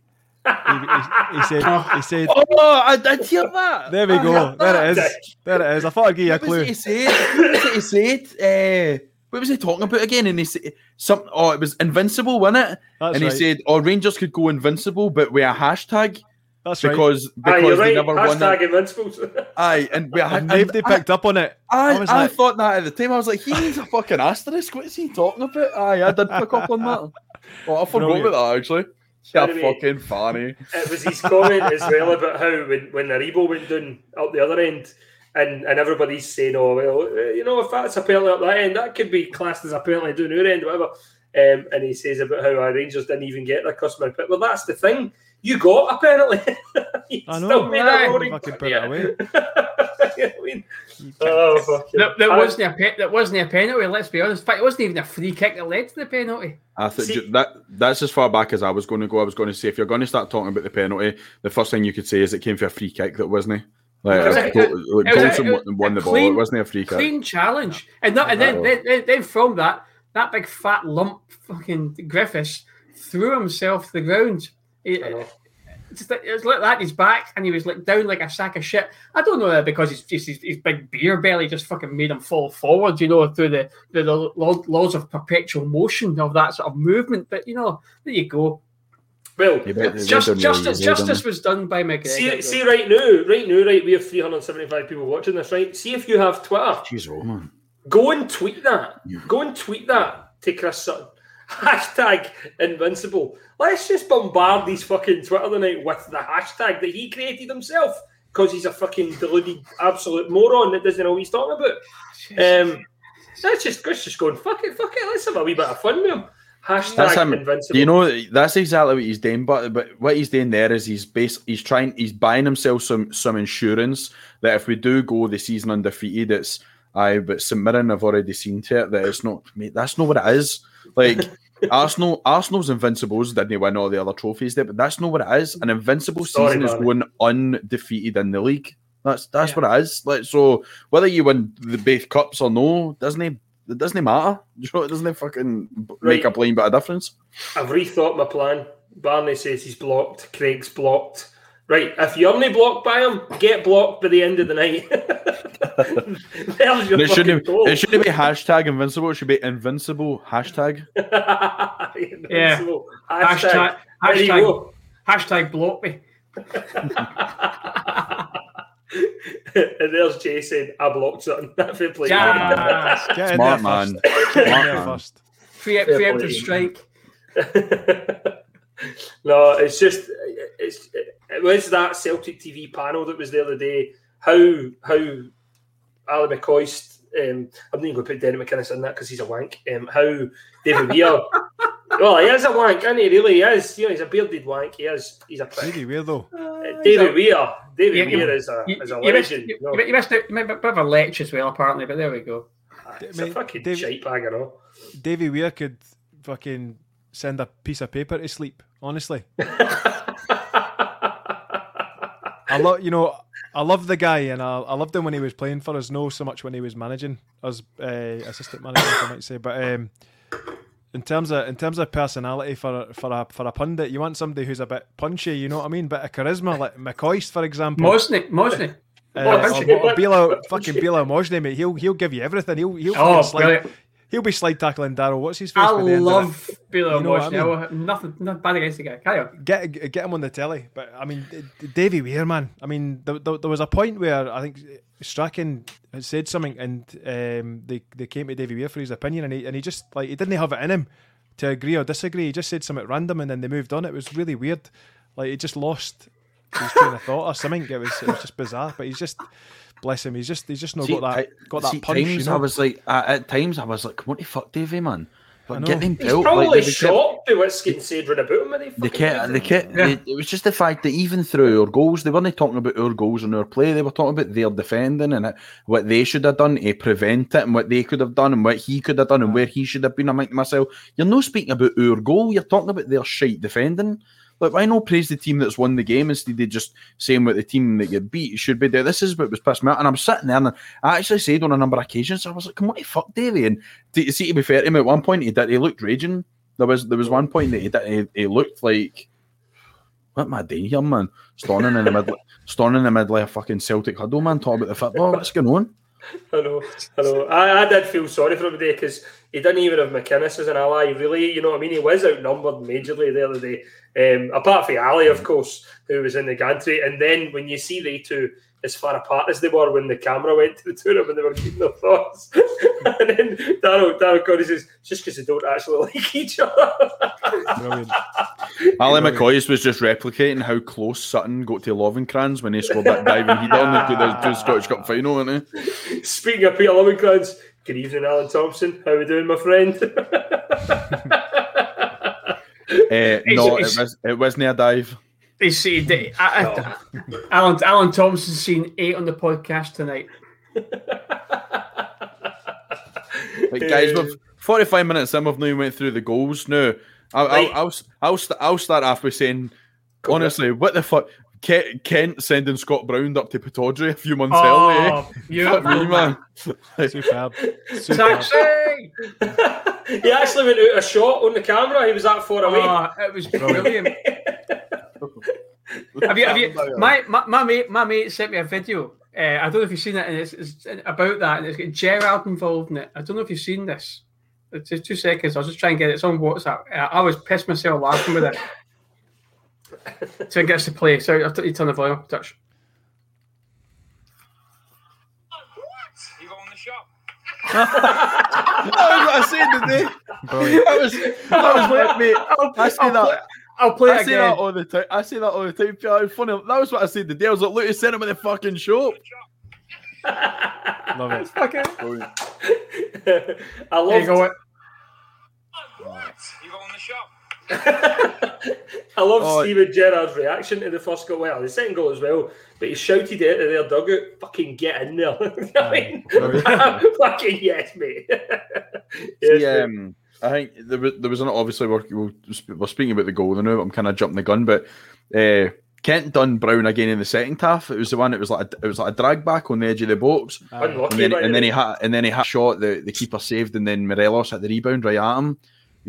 He, he, he said he said Oh, I did hear that. there we I go there that. it is there it is I thought I'd give you a What was it clue he said? What was it he said? Uh, what was he talking about again? And he said some. Oh, it was invincible, wasn't it? That's and he right. said, "Oh, Rangers could go invincible, but with a hashtag that's right because Aye, because you're they right. never won Hashtag it." Invincibles. Aye, and we and nobody picked up on it I, was I like- thought that at the time. I was like, he needs a fucking asterisk. What is he talking about? Aye, I did pick up on that. Oh, I forgot Brilliant. about that actually. Anyway. fucking funny. it was his comment as well about how when, when Aribo went down up the other end and, and everybody's saying, oh, well, uh, you know, if that's a penalty up that end, that could be classed as a penalty down your end, whatever. Um, and he says about how our Rangers didn't even get their customer But Well, that's the thing. You got a penalty. you I know, still made right. a roaring Fucking cunt, put it away. You know I mean? Oh, fucking. That, that wasn't a pe- that wasn't a penalty. Let's be honest. In fact, it wasn't even a free kick that led to the penalty. I think See- that that's as far back as I was going to go. I was going to say if you're going to start talking about the penalty, the first thing you could say is it came for a free kick. That wasn't it. Like, It was a- Go- like was a- Goldson it was won- won a the ball. It wasn't a free kick. Clean challenge, and not, and then, then, then, then from that, that big fat lump, fucking Griffiths threw himself to the ground. He- just like- it was like that. His back, and he was like down like a sack of shit. I don't know that because he's just his, his big beer belly just fucking made him fall forward, you know, through the, the, the laws of perpetual motion of that sort of movement. But you know, there you go. Well, He went- he went Just, down really justice, justice was done by McGregor. see, see right now, right now, right, we have 375 people watching this, right? See if you have Twitter. he? Jeez, oh man. Go and tweet that. Go and tweet that to Chris Sutton. Hashtag invincible. Let's just bombard these fucking Twitter tonight with the hashtag that he created himself because he's a fucking deluded absolute moron that doesn't know what he's talking about. Um, let's just let's just go and fuck it, fuck it. Let's have a wee bit of fun with him. Hashtag That's him. invincible. You know that's exactly what he's doing? But but what he's doing there is he's base he's trying he's buying himself some some insurance that if we do go the season undefeated, it's I but St Mirren have already seen to it that it's not mate, that's not what it is. Like Arsenal Arsenal's invincibles didn't win all the other trophies there, but that's not what it is. An invincible Sorry, season is going undefeated in the league. That's that's Yeah. what it is. Like so whether you win the both cups or no, doesn't it it doesn't matter. You know, it doesn't fucking make a plain bit of difference. I've rethought my plan. Barney says he's blocked. Craig's blocked. Right, if you're not blocked by him, get blocked by the end of the night. There's your it shouldn't. goal. It shouldn't be hashtag invincible. It should be invincible hashtag. Invincible. Hashtag, There you hashtag, go. hashtag block me. and there's Jay saying, I blocked something. Fair play. Yes. Get in Smart there man. first. Get in Smart there man. first. Pre- Fair preemptive play. strike. No, it's just it's it was that Celtic TV panel that was the other day. How how Ali McCoist. Um, I'm not even going to put Denny McInnes in that because he's a wank. Um, how David Weir. well, he is a wank, isn't he? Really, he is. You know, he's a bearded wank. He is. He's a prick. Really weird though. Uh, David Weir. David Yeah, you- Weir is a You, is a you missed, legend. you, no. you missed it. You made a bit of a lech as well, apparently, but there we go. It's a fucking David- shite bag, you know. Davy Weir could fucking send a piece of paper to sleep. Honestly, I love you know I love the guy and I, I loved him when he was playing for us. No, so much when he was managing as uh, assistant manager, I might say. But um, in terms of in terms of personality for for a for a pundit, you want somebody who's a bit punchy. You know what I mean? Bit of charisma, like McCoist, for example. Mohsni, Mohsni. Uh, or- or but- Bilel, fucking Bilel Mohsni, mate. He'll he'll give you everything. He'll he'll Oh, fucking slide, brilliant. He'll be slide tackling Daryl. What's his face? I the end of it? love Bilo You know what I will- Nothing, nothing bad against the guy. Carry on. get get him on the telly. But I mean, Davy Weir, man. I mean, there, there, there was a point where I think Strachan had said something, and um, they they came to Davy Weir for his opinion, and he and he just like he didn't have it in him to agree or disagree. He just said something random and then they moved on. It was really weird. Like he just lost his train of thought or something. It was it was just bizarre. But he's just bless him. He's just he's just not See, got that ti- got that see, punch. Times you know? I was like, uh, at times I was like, what the fuck, Davey, man? But know. get them He's built. probably like, they- they kept- shocked by what's getting said round about him. when he They fucking kept, they it. kept, they- it was just the fact that even through our goals, they weren't talking about our goals and our play. They were talking about their defending and it, what they should have done to prevent it and what they could have done and what he could have done and where he should have been. I'm like to myself, you're not speaking about our goal. You're talking about their shite defending. Like, why not praise the team that's won the game instead of just saying what the team that you beat should be there? This is what was pissed me out. And I'm sitting there and I actually said on a number of occasions, I was like, come on, fuck, Davey. And to, see, to be fair to him, at one point he did, he looked raging. There was there was one point that he did, he, he looked like, what am I doing here, man? Standing in the middle, standing in the middle of a fucking Celtic huddle, man, talking about the football. What's going on? I know, I know. I, I did feel sorry for him today because he didn't even have McInnes as an ally. Really, you know what I mean? He was outnumbered majorly the other day. Um, apart from Ali, of course, who was in the gantry. And then when you see they two as far apart as they were when the camera went to the two of them and they were keeping their thoughts. and then Darryl, Darryl Cody says, just because they don't actually like each other. Brilliant. Ali McCoist was just replicating how close Sutton got to Lovenkrands when he scored that diving header in the, the, the Scottish Cup final, wasn't he? Speaking of Peter Lovenkrands, good evening, Alan Thompson. How are we doing, my friend? Uh, no, it was it wasn't a dive. They say that I, I, Alan Alan Thompson's seen eight on the podcast tonight. Like, guys, we've 45 minutes in, we've now went through the goals. Now, I'll, Right. I'll, I'll, I'll, I'll start off with saying, honestly, what the fuck? Kent, Kent sending Scott Brown up to Pittodrie a few months early. Eh? Oh, Fuck beautiful, me, man. Superb. Superb. Taxi! he actually went out a shot on the camera. He was that far away. Oh, it was brilliant. Have you, have you, my, my, my mate, my mate sent me a video. Uh, I don't know if you've seen it, and it's, it's about that, and it's got Gerrard involved in it. I don't know if you've seen this. It's just two seconds. I'll just try and get it. It's on WhatsApp. Uh, I was pissed myself laughing with it. so it gets to play. So I'll t- you turn the volume up, touch. that was what I said today. Brilliant. That was, that was what, mate. I say I'll play, that. I'll play I it say again. that all the time. I say that all the time. Pierre. It's funny. That was what I said today. I was like, look, he sent him in the fucking shop. Love it. Okay. I There you on the go. I love Oh. Steven Gerrard's reaction to the first goal. Well, the second goal as well. But he shouted out of their dugout, "Fucking get in there!" I mean, fucking yes, mate. yes, See, mate. um, I think there was, there was an obviously we're, we're we're speaking about the goal now. I'm kind of jumping the gun, but uh, Kent done Brown again in the second half. It was the one. It was like a, it was like a drag back on the edge of the box, Unlucky, and then and then he had and then he had shot. The the keeper saved, and then Morelos had the rebound right at him.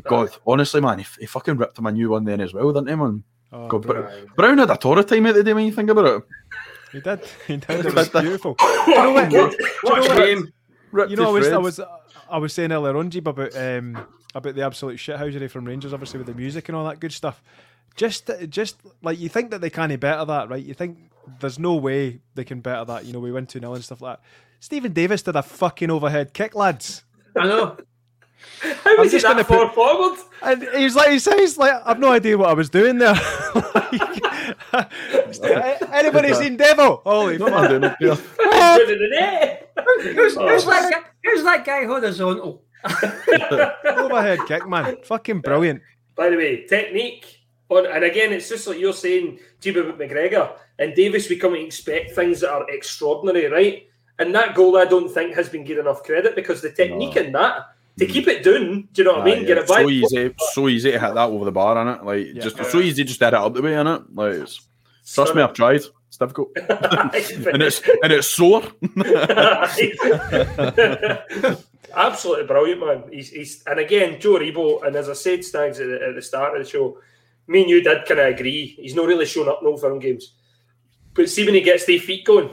God, honestly, man, he, he fucking ripped him a new one then as well, didn't he, man? Oh, God. Brown, Brown had a torrid time at the day when you think about it. He did. He did. It was beautiful. What, What a game. Ripped You know, I his was, I was, I was saying earlier on, Jeeb, about um, about the absolute shithousery from Rangers, obviously with the music and all that good stuff. Just, just like you think that they can't better that, right? You think there's no way they can better that. You know, we went two 0 and stuff like that. Steven Davis did a fucking overhead kick, lads. I know. How was he just gonna that far put- forward? And he was like, he says, like, I've no idea what I was doing there. Like, Anybody seen Devil? Holy Not my fuck. Doing it, Pierre. Put it in the net. Who's, oh. who's, that guy, who's that guy horizontal? Oh. Overhead kick, man. Fucking brilliant. By the way, technique on, and again, it's just like you're saying, Jib about McGregor and Davis. We come and expect things that are extraordinary, right? And that goal, I don't think, has been given enough credit because the technique in that to keep it down. Do you know what I mean? Aye, Get it back. So easy, so easy to hit that over the bar, innit? Like just so easy, just hit it up the way, innit? Like it's, trust me, I've tried. It's difficult, and it's and it's sore. Absolutely brilliant, man. He's, he's and again, Joe Aribo, and as I said, Stags at the, at the start of the show, me and you did kind of agree. He's not really shown up in all film games, but see when he gets their feet going,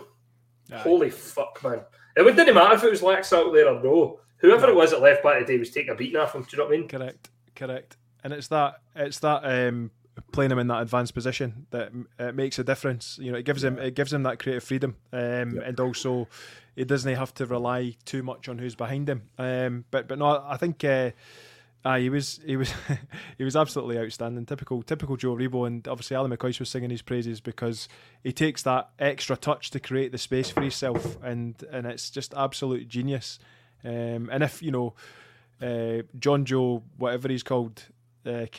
holy fuck, man! It would- didn't matter if it was Laxalt there or no. Whoever it was at left back today was taking a beating off him. Do you know what I mean? Correct, correct. And it's that it's that um, playing him in that advanced position that uh, makes a difference. You know, it gives him it gives him that creative freedom, um, and also he doesn't have to rely too much on who's behind him. Um, but but no, I think uh, Ah, he was he was he was absolutely outstanding. Typical typical Joe Aribo, and obviously Alan McCoist was singing his praises because he takes that extra touch to create the space for himself, and and it's just absolute genius. Um, and if you know uh, John Joe, whatever he's called, uh, what's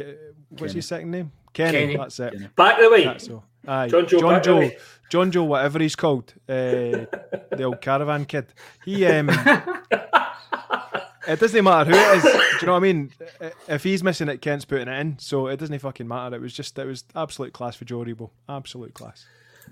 Kenny. his second name? Kenny. Kenny. That's it. Back the way. That's so. Aye, John Joe John Joe. John Joe, whatever he's called, uh, the old caravan kid. He, um, it doesn't matter who it is. Do you know what I mean? If he's missing it, Kent's putting it in, so it doesn't fucking matter. It was just, it was absolute class for Joe Aribo, absolute class.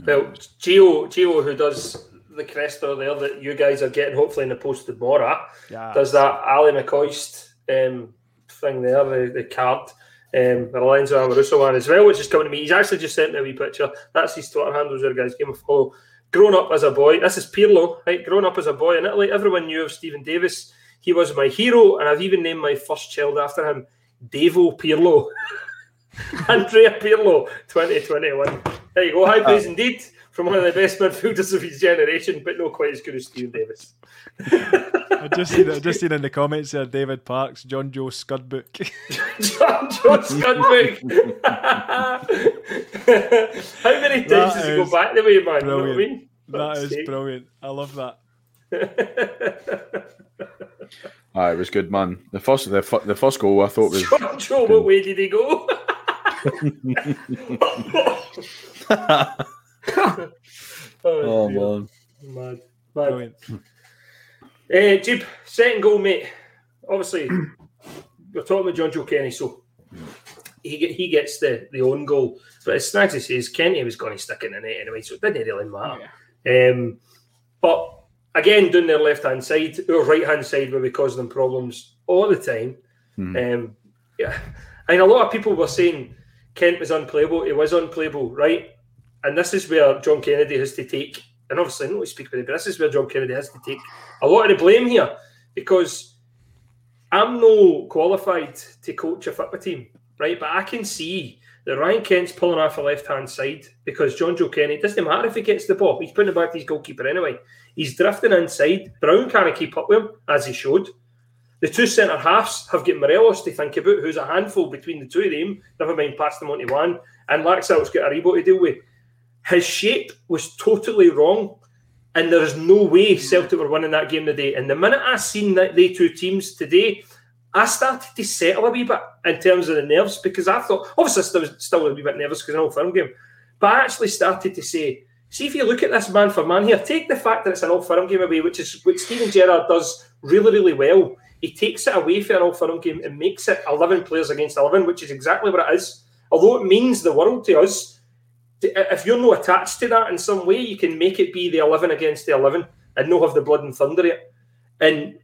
Well, Gio, Gio, who does the Cresta there that you guys are getting hopefully in the post tomorrow, Yeah, does that Ali McCoist um, thing there, the, the card. Um, the Lorenzo Amoruso one as well, which is coming to me. He's actually just sent me a wee picture. That's his Twitter handles there, guys. Give him a follow. Grown up as a boy, this is Pirlo, right? Grown up as a boy in Italy, everyone knew of Steven Davis. He was my hero, and I've even named my first child after him, Devo Pirlo. Andrea Pirlo, 2021. There you go. High praise indeed from one of the best midfielders of his generation, but not quite as good as Steven Davis. I just seen, I just seen in the comments there, David Parks, John Joe Scudbook. John John Scudwick. How many times That does he go back the way, man? You know what I brilliant. mean? that Fuck's is sake. brilliant. I love that. Ah, it was good, man. The first, the, fir- the first goal I thought was John Joe, what way did he go? oh dear. man. Mad. Mad. Brilliant. Uh, Jib, second goal, mate. Obviously, we're talking about John Joe Kenny, so he get, he gets the, the own goal. But as Snagsy says, Kenny was going to stick in the net anyway, so it didn't really matter. Um, but again, down their left hand side, or right hand side, where we cause them problems all the time. Um, yeah, and a lot of people were saying Kent was unplayable. He was unplayable, right? And this is where John Kennedy has to take, and obviously, don't to speak about it, but this is where John Kennedy has to take a lot of the blame here because I'm no qualified to coach a football team, right? But I can see that Ryan Kent's pulling off the left hand side because John Joe Kenny, doesn't matter if he gets the ball, he's putting it back to his goalkeeper anyway. He's drifting inside. Brown can't keep up with him, as he showed. The two centre halves have got Morelos to think about, who's a handful between the two of them, never mind pass them on to one. And Laxalt's got Aribo to deal with. His shape was totally wrong. And there is no way Celtic were winning that game today. And the minute I seen that they two teams today, I started to settle a wee bit in terms of the nerves because I thought, obviously, I still, still a wee bit nervous because I know firm game. But I actually started to say, see if you look at this man for man here, take the fact that it's an old firm game away, which is what Steven Gerrard does really, really well. He takes it away for an old firm game and makes it 11 players against 11, which is exactly what it is. Although it means the world to us, if you're not attached to that in some way, you can make it be the 11 against the 11 and not have the blood and thunder it. And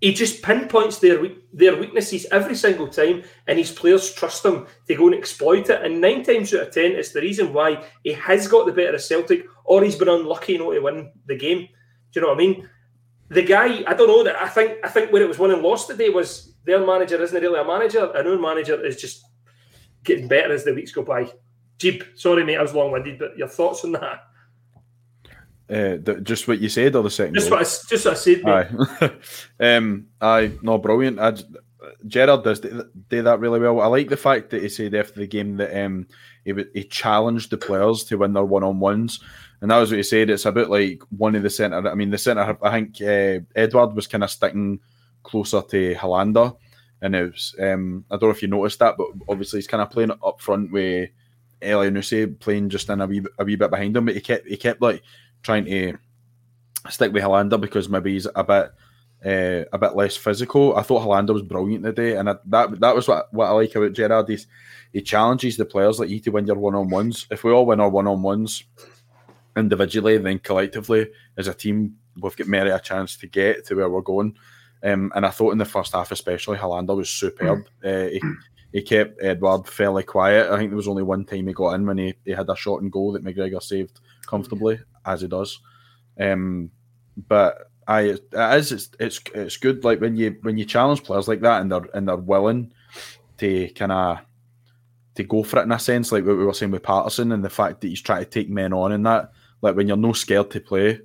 he just pinpoints their their weaknesses every single time, and his players trust him to go and exploit it. And nine times out of ten, it's the reason why he has got the better of Celtic, or he's been unlucky not to win the game. Do you know what I mean? The guy, I don't know that. I think I think where it was won and lost today was their manager isn't really a manager, our manager is just getting better as the weeks go by. Jeep, sorry mate, I was long winded, but your thoughts on that? Uh, th- just what you said, or the second Just goal? what I, just what I said, mate. Aye, um, aye, no, brilliant. I, Gerrard does do do that really well. I like the fact that he said after the game that um, he he challenged the players to win their one on ones, and that was what he said. It's about like one of the centre. I mean, the centre. I think uh, Edouard was kind of sticking closer to Helander, and it was. Um, I don't know if you noticed that, but obviously he's kind of playing up front with Elyounoussi playing just in a wee, a wee bit behind him, but he kept he kept like trying to stick with Helander because maybe he's a bit uh, a bit less physical. I thought Helander was brilliant today, and I, that that was what, what I like about Gerrard. He's, he challenges the players like you to win your one on ones. If we all win our one on ones individually, then collectively as a team, we've got merely a chance to get to where we're going. Um, and I thought in the first half, especially, Helander was superb. Uh, he, he kept Edouard fairly quiet. I think there was only one time he got in when he, he had a shot and goal that McGregor saved comfortably, as he does. Um, but I it is it's, it's it's good like when you when you challenge players like that and they're and they're willing to kind of to go for it in a sense, like what we were saying with Patterson and the fact that he's trying to take men on and that. Like when you're no scared to play,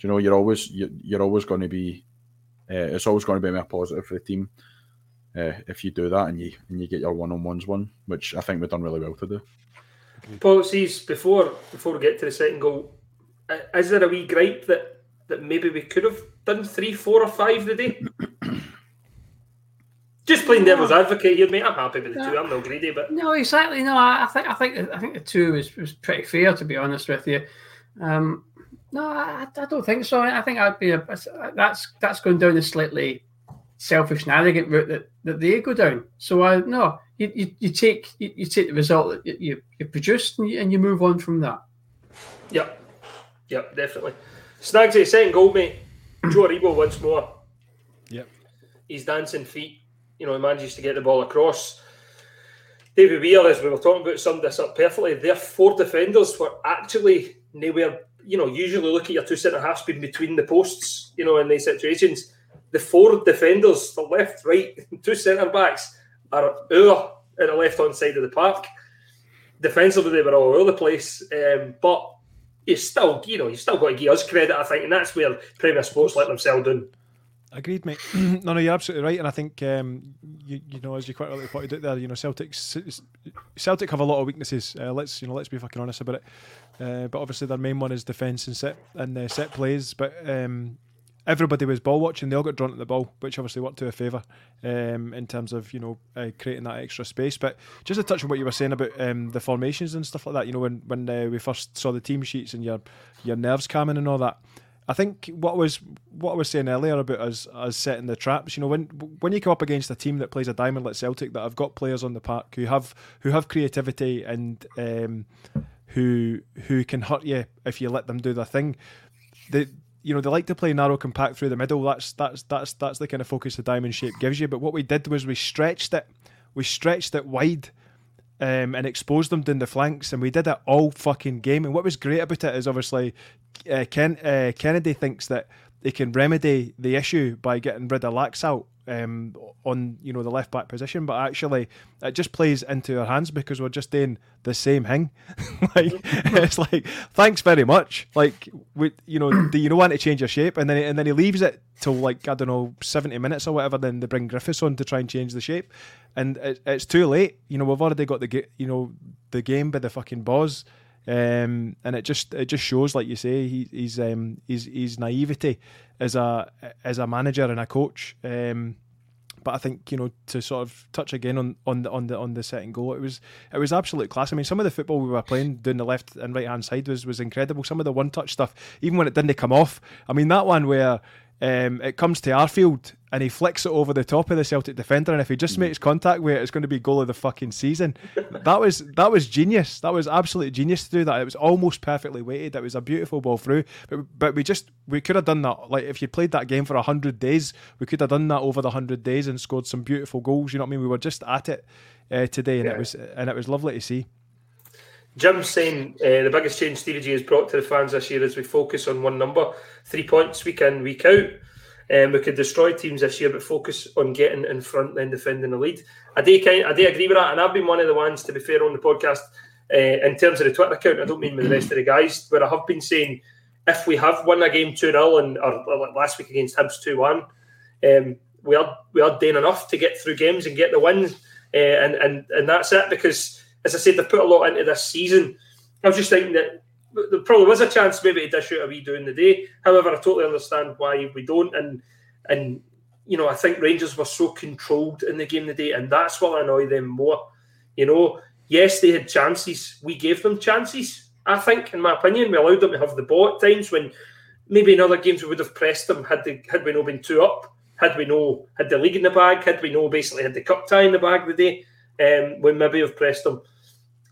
you know you're always you're, you're always going to be uh, it's always going to be a positive for the team. Uh, if you do that and you and you get your one on ones won, which I think we've done really well to do. Policies before before we get to the second goal. Is there a wee gripe that that maybe we could have done three, four, or five today? Just playing devil's advocate here, mate. I'm happy with the two. I'm not greedy, but No, exactly. No, I, I think I think I think the two was, was pretty fair to be honest with you. Um, no, I, I don't think so. I think I'd be a that's that's going down the slightly selfish and arrogant route that, that they go down. So I no, you, you, you take you, you take the result that you, you, you produced and you, and you move on from that. Yep. Yep, definitely. Snags a second goal, mate. Joe Aribo once more. Yep. He's dancing feet. You know, he manages to get the ball across. David Weir, as we were talking about, summed this up perfectly. Their four defenders were actually nowhere. You know, usually look at your two centre halves being between the posts. You know, in these situations, the four defenders, the left, right, two centre backs, are over at the left hand side of the park. Defensively, they were all over the place, um, but you still, you know, you still got to give us credit, I think, and that's where Premier Sports let themselves down. Agreed, mate. no, no, you're absolutely right, and I think um, you, you know, as you quite rightly pointed out there, you know, Celtic, Celtic have a lot of weaknesses. Uh, let's, you know, let's be fucking honest about it. Uh, but obviously, their main one is defence and set and uh, set plays. But um, everybody was ball watching; they all got drawn to the ball, which obviously worked to a favour um, in terms of you know uh, creating that extra space. But just to touch on what you were saying about um, the formations and stuff like that, you know, when when uh, we first saw the team sheets and your your nerves calming and all that. I think what was what I was saying earlier about us us setting the traps. You know, when when you come up against a team that plays a diamond like Celtic that have got players on the park who have who have creativity and um, who who can hurt you if you let them do their thing. They you know they like to play narrow, compact through the middle. That's that's that's that's the kind of focus the diamond shape gives you. But what we did was we stretched it, we stretched it wide um, and exposed them down the flanks, and we did it all fucking game. And what was great about it is obviously uh, Ken, uh, Kennedy thinks that they can remedy the issue by getting rid of Laxalt um, on you know the left back position, but actually it just plays into our hands because we're just doing the same thing. like it's like thanks very much. Like we, you know, do you don't want to change your shape, and then and then he leaves it till like I don't know seventy minutes or whatever. Then they bring Griffiths on to try and change the shape, and it, it's too late. You know, we've already got the you know the game by the fucking balls. Um, and it just it just shows, like you say, he, he's um, his his naivety as a as a manager and a coach. Um, but I think you know to sort of touch again on on the on the on the second goal, it was it was absolute class. I mean, some of the football we were playing down the left and right hand side was was incredible. Some of the one touch stuff, even when it didn't come off. I mean, that one where um, it comes to Arfield and he flicks it over the top of the Celtic defender, and if he just makes contact with it, it's going to be goal of the fucking season. that was that was genius. That was absolute genius to do that. It was almost perfectly weighted. It was a beautiful ball through, but but we just we could have done that. Like if you played that game for hundred days, we could have done that over the hundred days and scored some beautiful goals. You know what I mean? We were just at it uh, today, and Yeah. it was and it was lovely to see. Jim's saying uh, the biggest change Stevie G has brought to the fans this year is we focus on one number, three points week in, week out. Um, we could destroy teams this year, but focus on getting in front, then defending the lead. I do, kind, I do agree with that, and I've been one of the ones, to be fair, on the podcast uh, in terms of the Twitter account. I don't mean with the rest of the guys, but I have been saying if we have won a game 2 0 and or, or like last week against Hibs 2 1, um, we are we are doing enough to get through games and get the wins, uh, and and and that's it. Because as I said, they've put a lot into this season. I was just thinking that there probably was a chance maybe to dish out a wee during the day. However, I totally understand why we don't, and and you know I think Rangers were so controlled in the game today, and that's what annoyed them more. You know, yes, they had chances. We gave them chances. I think, in my opinion, we allowed them to have the ball at times when maybe in other games we would have pressed them had they had we not been two up, had we no had the league in the bag, had we no basically had the cup tie in the bag the today, um, we maybe have pressed them.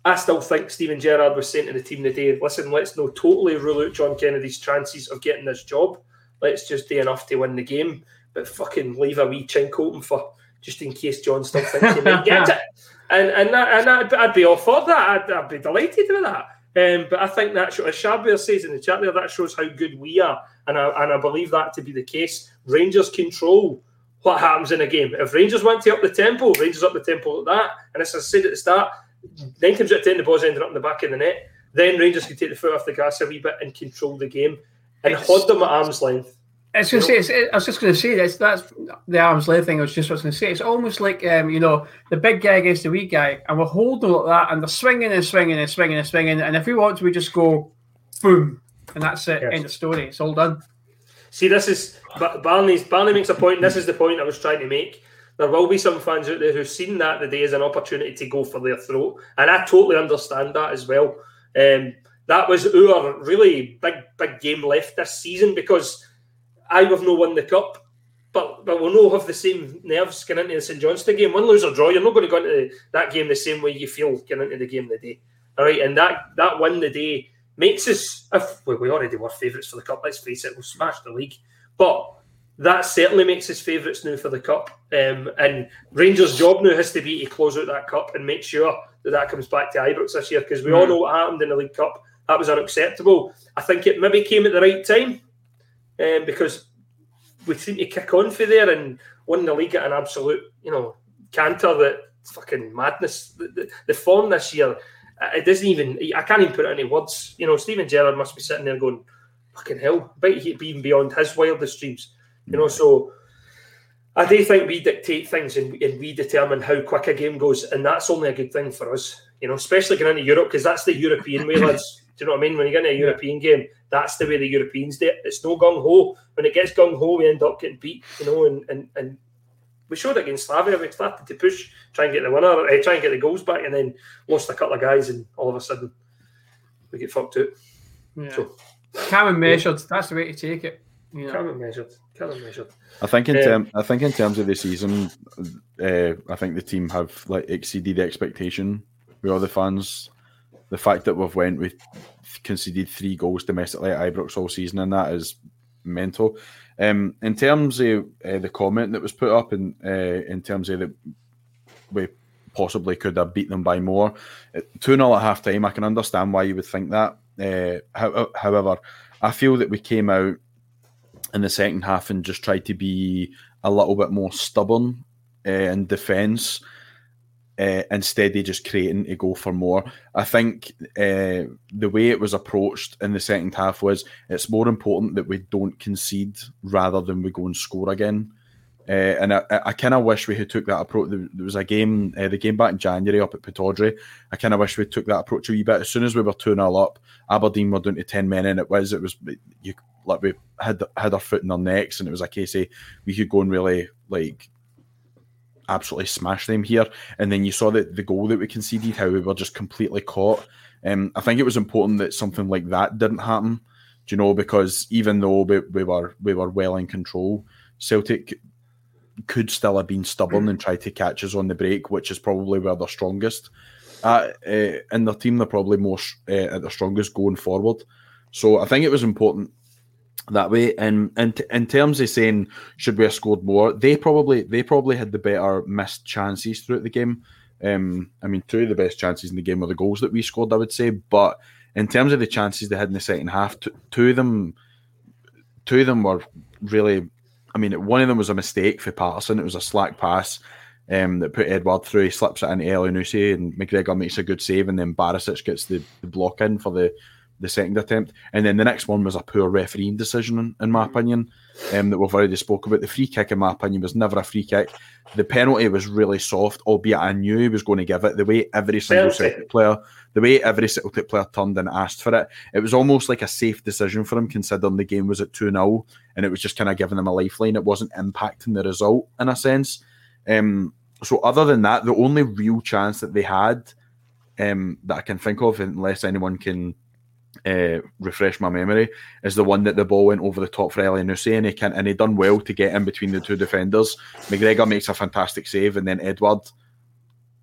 I still think Steven Gerrard was saying to the team today, listen, let's not totally rule out John Kennedy's chances of getting this job. Let's just do enough to win the game, but fucking leave a wee chink open for just in case John still thinks he might get it. And and that, and that, I'd be all for that. I'd, I'd be delighted with that. Um, but I think that, as Shabir says in the chat there, that shows how good we are, and I, and I believe that to be the case. Rangers control what happens in a game. If Rangers want to up the tempo, Rangers up the tempo at that. And as I said at the start, nine times out of ten, the ball's ending up in the back of the net. Then Rangers can take the foot off the gas a wee bit and control the game and It's- hold them at arm's length. I was to say, it's, I was just going to say that's that's the arms length thing. I was just was going to say. It's almost like um, you know the big guy against the wee guy, and we're holding like that, and they're swinging and swinging and swinging and swinging, and if we want to, we just go boom, and that's it. Yes. End of story. It's all done. See, this is Ba- Barney's. Barney makes a point. This is the point I was trying to make. There will be some fans out there who've seen that today as an opportunity to go for their throat, and I totally understand that as well. Um, that was our really big, big game left this season because I have no won the cup, but but we'll no have the same nerves going into the St Johnstone game. Win, lose or draw, you're not going to go into that game the same way you feel going into the game the day. All right, and that that win the day makes us. If well, we already were favourites for the cup, let's face it, we'll smash the league, but that certainly makes us favourites now for the cup. Um, and Rangers' job now has to be to close out that cup and make sure that that comes back to Ibrox this year because we all know what happened in the League Cup. That was unacceptable. I think it maybe came at the right time um, because we seem to kick on for there and win the league at an absolute, you know, canter that fucking madness. The, the, the form this year, uh, it doesn't even, I can't even put it into words. You know, Steven Gerrard must be sitting there going, fucking hell, he be even beyond his wildest dreams. You know, so I do think we dictate things and, and we determine how quick a game goes, and that's only a good thing for us. You know, especially going into Europe because that's the European way, lads. Do you know what I mean? When you get into a European game, that's the way the Europeans do it. It's no gung ho. When it gets gung ho, we end up getting beat. You know, and and, and we showed it against Slavia. We started to push, try and get the winner, uh, try and get the goals back, and then lost a couple of guys, and all of a sudden we get fucked out. Yeah. So Calm and measured. That's the way to take it. Know. calm and measured, calm and measured. I think in Um, term, I think in terms of the season, uh, I think the team have like exceeded the expectation with all the fans. The fact that we've went with conceded three goals domestically at Ibrox all season, and that is mental. Um, in terms of uh, the comment that was put up, in uh, in terms of that we possibly could have beat them by more, two 0 at half time. I can understand why you would think that. Uh, however, I feel that we came out in the second half and just tried to be a little bit more stubborn uh, in defence uh, instead of just creating to go for more. I think uh, the way it was approached in the second half was it's more important that we don't concede rather than we go and score again. Uh, and I, I kind of wish we had took that approach. There was a game, uh, the game back in January up at Pittodrie. I kind of wish we took that approach a wee bit. As soon as we were two 0 up, Aberdeen were down to ten men, and it was it was you like we had had our foot in their necks, and it was a case of we could go and really like absolutely smash them here. And then you saw that the goal that we conceded, how we were just completely caught. Um, I think it was important that something like that didn't happen. Do you know? Because even though we, we were we were well in control, Celtic could still have been stubborn and tried to catch us on the break, which is probably where they're strongest. Uh, uh, in their team, they're probably more uh, at their strongest going forward. So I think it was important that way. And in, in terms of saying should we have scored more, they probably they probably had the better missed chances throughout the game. Um, I mean, two of the best chances in the game were the goals that we scored, I would say. But in terms of the chances they had in the second half, two of them, two of them were really. I mean, one of them was a mistake for Patterson. It was a slack pass um, that put Edouard through. He slips it into Elyounoussi and McGregor makes a good save, and then Barisic gets the, the block in for the the second attempt. And then the next one was a poor refereeing decision, in, my opinion, um, that we've already spoke about. The free kick, in my opinion, was never a free kick. The penalty was really soft, albeit I knew he was going to give it. The way every single. Celtic player, the way every Celtic player turned and asked for it, it was almost like a safe decision for him, considering the game was at 2 0 and it was just kind of giving them a lifeline. It wasn't impacting the result in a sense. Um, so, other than that, the only real chance that they had um, that I can think of, unless anyone can uh, refresh my memory, is the one that the ball went over the top for Elyounoussi and he can and he done well to get in between the two defenders. McGregor makes a fantastic save, and then Edouard,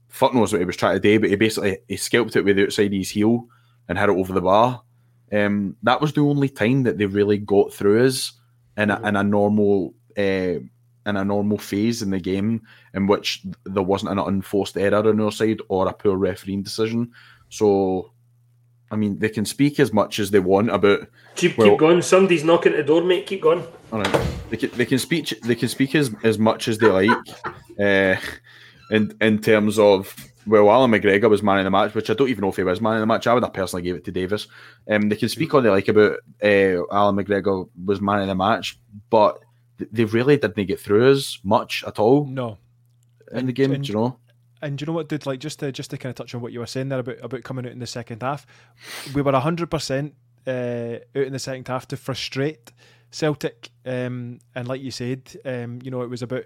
fuck knows what he was trying to do, but he basically he scalped it with the outside of his heel and hit it over the bar. Um, that was the only time that they really got through us in a, in a normal uh, in a normal phase in the game in which there wasn't an unforced error on our side or a poor refereeing decision. So, I mean, they can speak as much as they want about. Keep, well, keep going. Somebody's knocking at the door, mate. Keep going. all right. They can, they can speak. They can speak as, as much as they like, uh, in in terms of well, Allan McGregor was man of the match, which I don't even know if he was man of the match. I would have personally gave it to Davis. Um, they can speak all they like about uh, Allan McGregor was man of the match, but they really didn't get through as much at all No. in the game. and- you know? And you know what, dude? Like just to just to kind of touch on what you were saying there about about coming out in the second half, we were hundred percent uh, out in the second half to frustrate Celtic. Um, and like you said, um, you know, it was about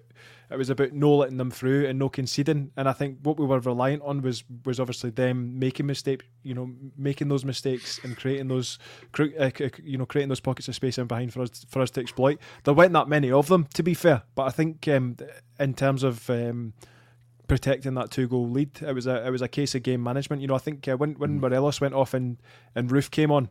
it was about no letting them through and no conceding. And I think what we were reliant on was was obviously them making mistakes, you know, making those mistakes and creating those, uh, you know, creating those pockets of space in behind for us for us to exploit. There weren't that many of them, to be fair. But I think um, in terms of um, protecting that two goal lead. It was a it was a case of game management. You know, I think uh, when when Morelos went off and and Roofe came on,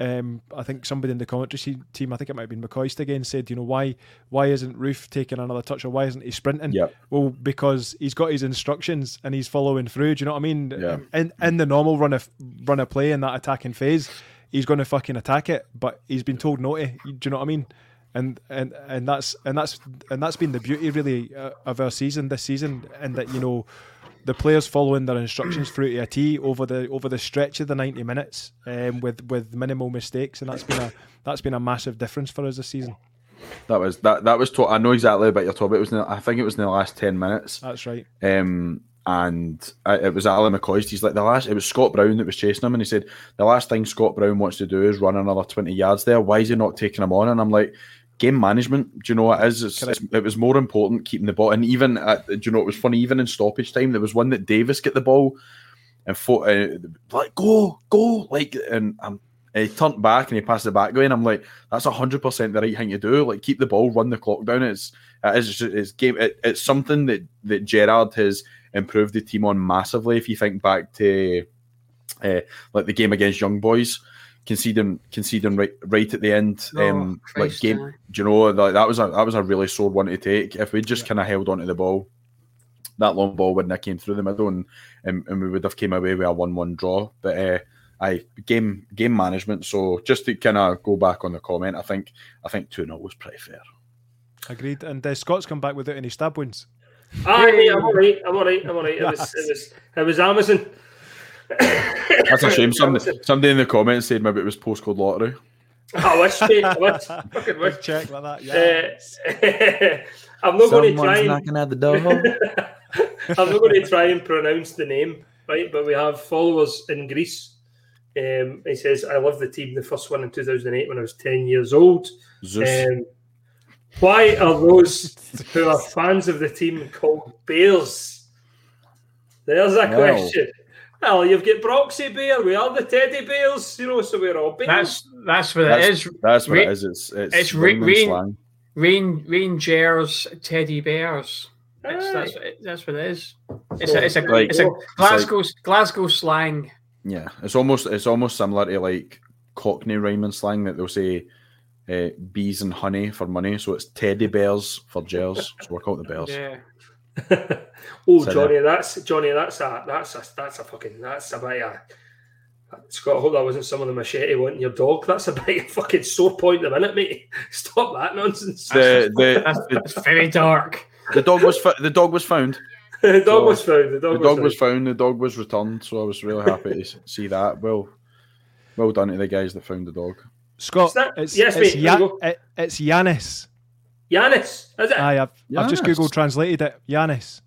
um, I think somebody in the commentary team, I think it might have been McCoist again, said, you know, why why isn't Roofe taking another touch or why isn't he sprinting? Yep. Well, because he's got his instructions and he's following through. Do you know what I mean? Yeah. In in the normal run of run of play in that attacking phase, he's going to fucking attack it, but he's been told no to. Do you know what I mean? And and and that's and that's and that's been the beauty really uh, of our season this season, and that you know the players following their instructions through to a T over the over the stretch of the ninety minutes, um, with with minimal mistakes, and that's been a that's been a massive difference for us this season. That was that. That was. To- I know exactly what you're talking about. It was. In the, I think it was in the last ten minutes. That's right. Um, and I, it was Alan McCoist. He's like the last. It was Scott Brown that was chasing him, and he said the last thing Scott Brown wants to do is run another twenty yards there. Why is he not taking him on? And I'm like, game management. Do you know what it is? It's, it's, it was more important keeping the ball. And even at, do you know it was funny? Even in stoppage time, there was one that Davis get the ball and fought, uh, like go go like and um, he turned back and he passed it back going. I'm like, that's hundred percent the right thing to do. Like keep the ball, run the clock down. It's it is it's game. It, it's something that that Gerrard has improved the team on massively. If you think back to uh, like the game against Young Boys, conceding conceding right right at the end, Oh, um, like game. aye. Do you know like that was a that was a really sore one to take. If we just kind of held onto the ball, that long ball wouldn't have came through the middle, and and, and we would have came away with a one-one draw. But uh, I game game management. So just to kind of go back on the comment, I think I think two 0 was pretty fair. Agreed. And uh, Scott's come back without any stab wounds. Aye, mate, I'm all right. I'm all right. I'm all right. It was, it was, it was Amazon. That's a shame. Somebody, somebody in the comments said maybe it was postcode lottery. I wish, mate. I wish. Fucking wish. Check like that. Yeah. Uh, I'm not going to try and knocking at the door. I'm not going to try and pronounce the name, right? But we have followers in Greece. Um, he says, "I love the team. The first one in 2008 when I was 10 years old." Zeus. Um, why are those who are fans of the team called Bears? There's a Well. question. Well, you've got Broxy Bear. We are the Teddy Bears, you know, so we're all Bears. That's that's what That's, it is. that's what Ra- it is. It's it's, it's Ra- Rain- slang. Rain Rangers teddy bears. That's, that's, what that's what it is. It's a, it's a, like- it's a it's Glasgow Glasgow slang. Yeah, it's almost it's almost similar to like Cockney rhyming slang that they'll say uh, bees and honey for money. So it's teddy bears for gels. So we're called the bears. Yeah. oh, So Johnny, that's Johnny. That's a that's a that's a fucking that's a bit of Scott. I hope that wasn't some of the machete wanting your dog. That's a bit of fucking sore point at the minute, mate. Stop that nonsense. The the, that's very dark. the dog was fo- the dog was found. the dog So, was found. The The dog, dog was, was found. found. The dog was returned. So I was really happy to see that. Well, well done to the guys that found the dog. Scott, Is that- it's, yes, it's, mate, Ya- there you go. it- it's Yanis. Yanis, is it? Aye, I've, I've just Yanis. Google translated it. Yanis.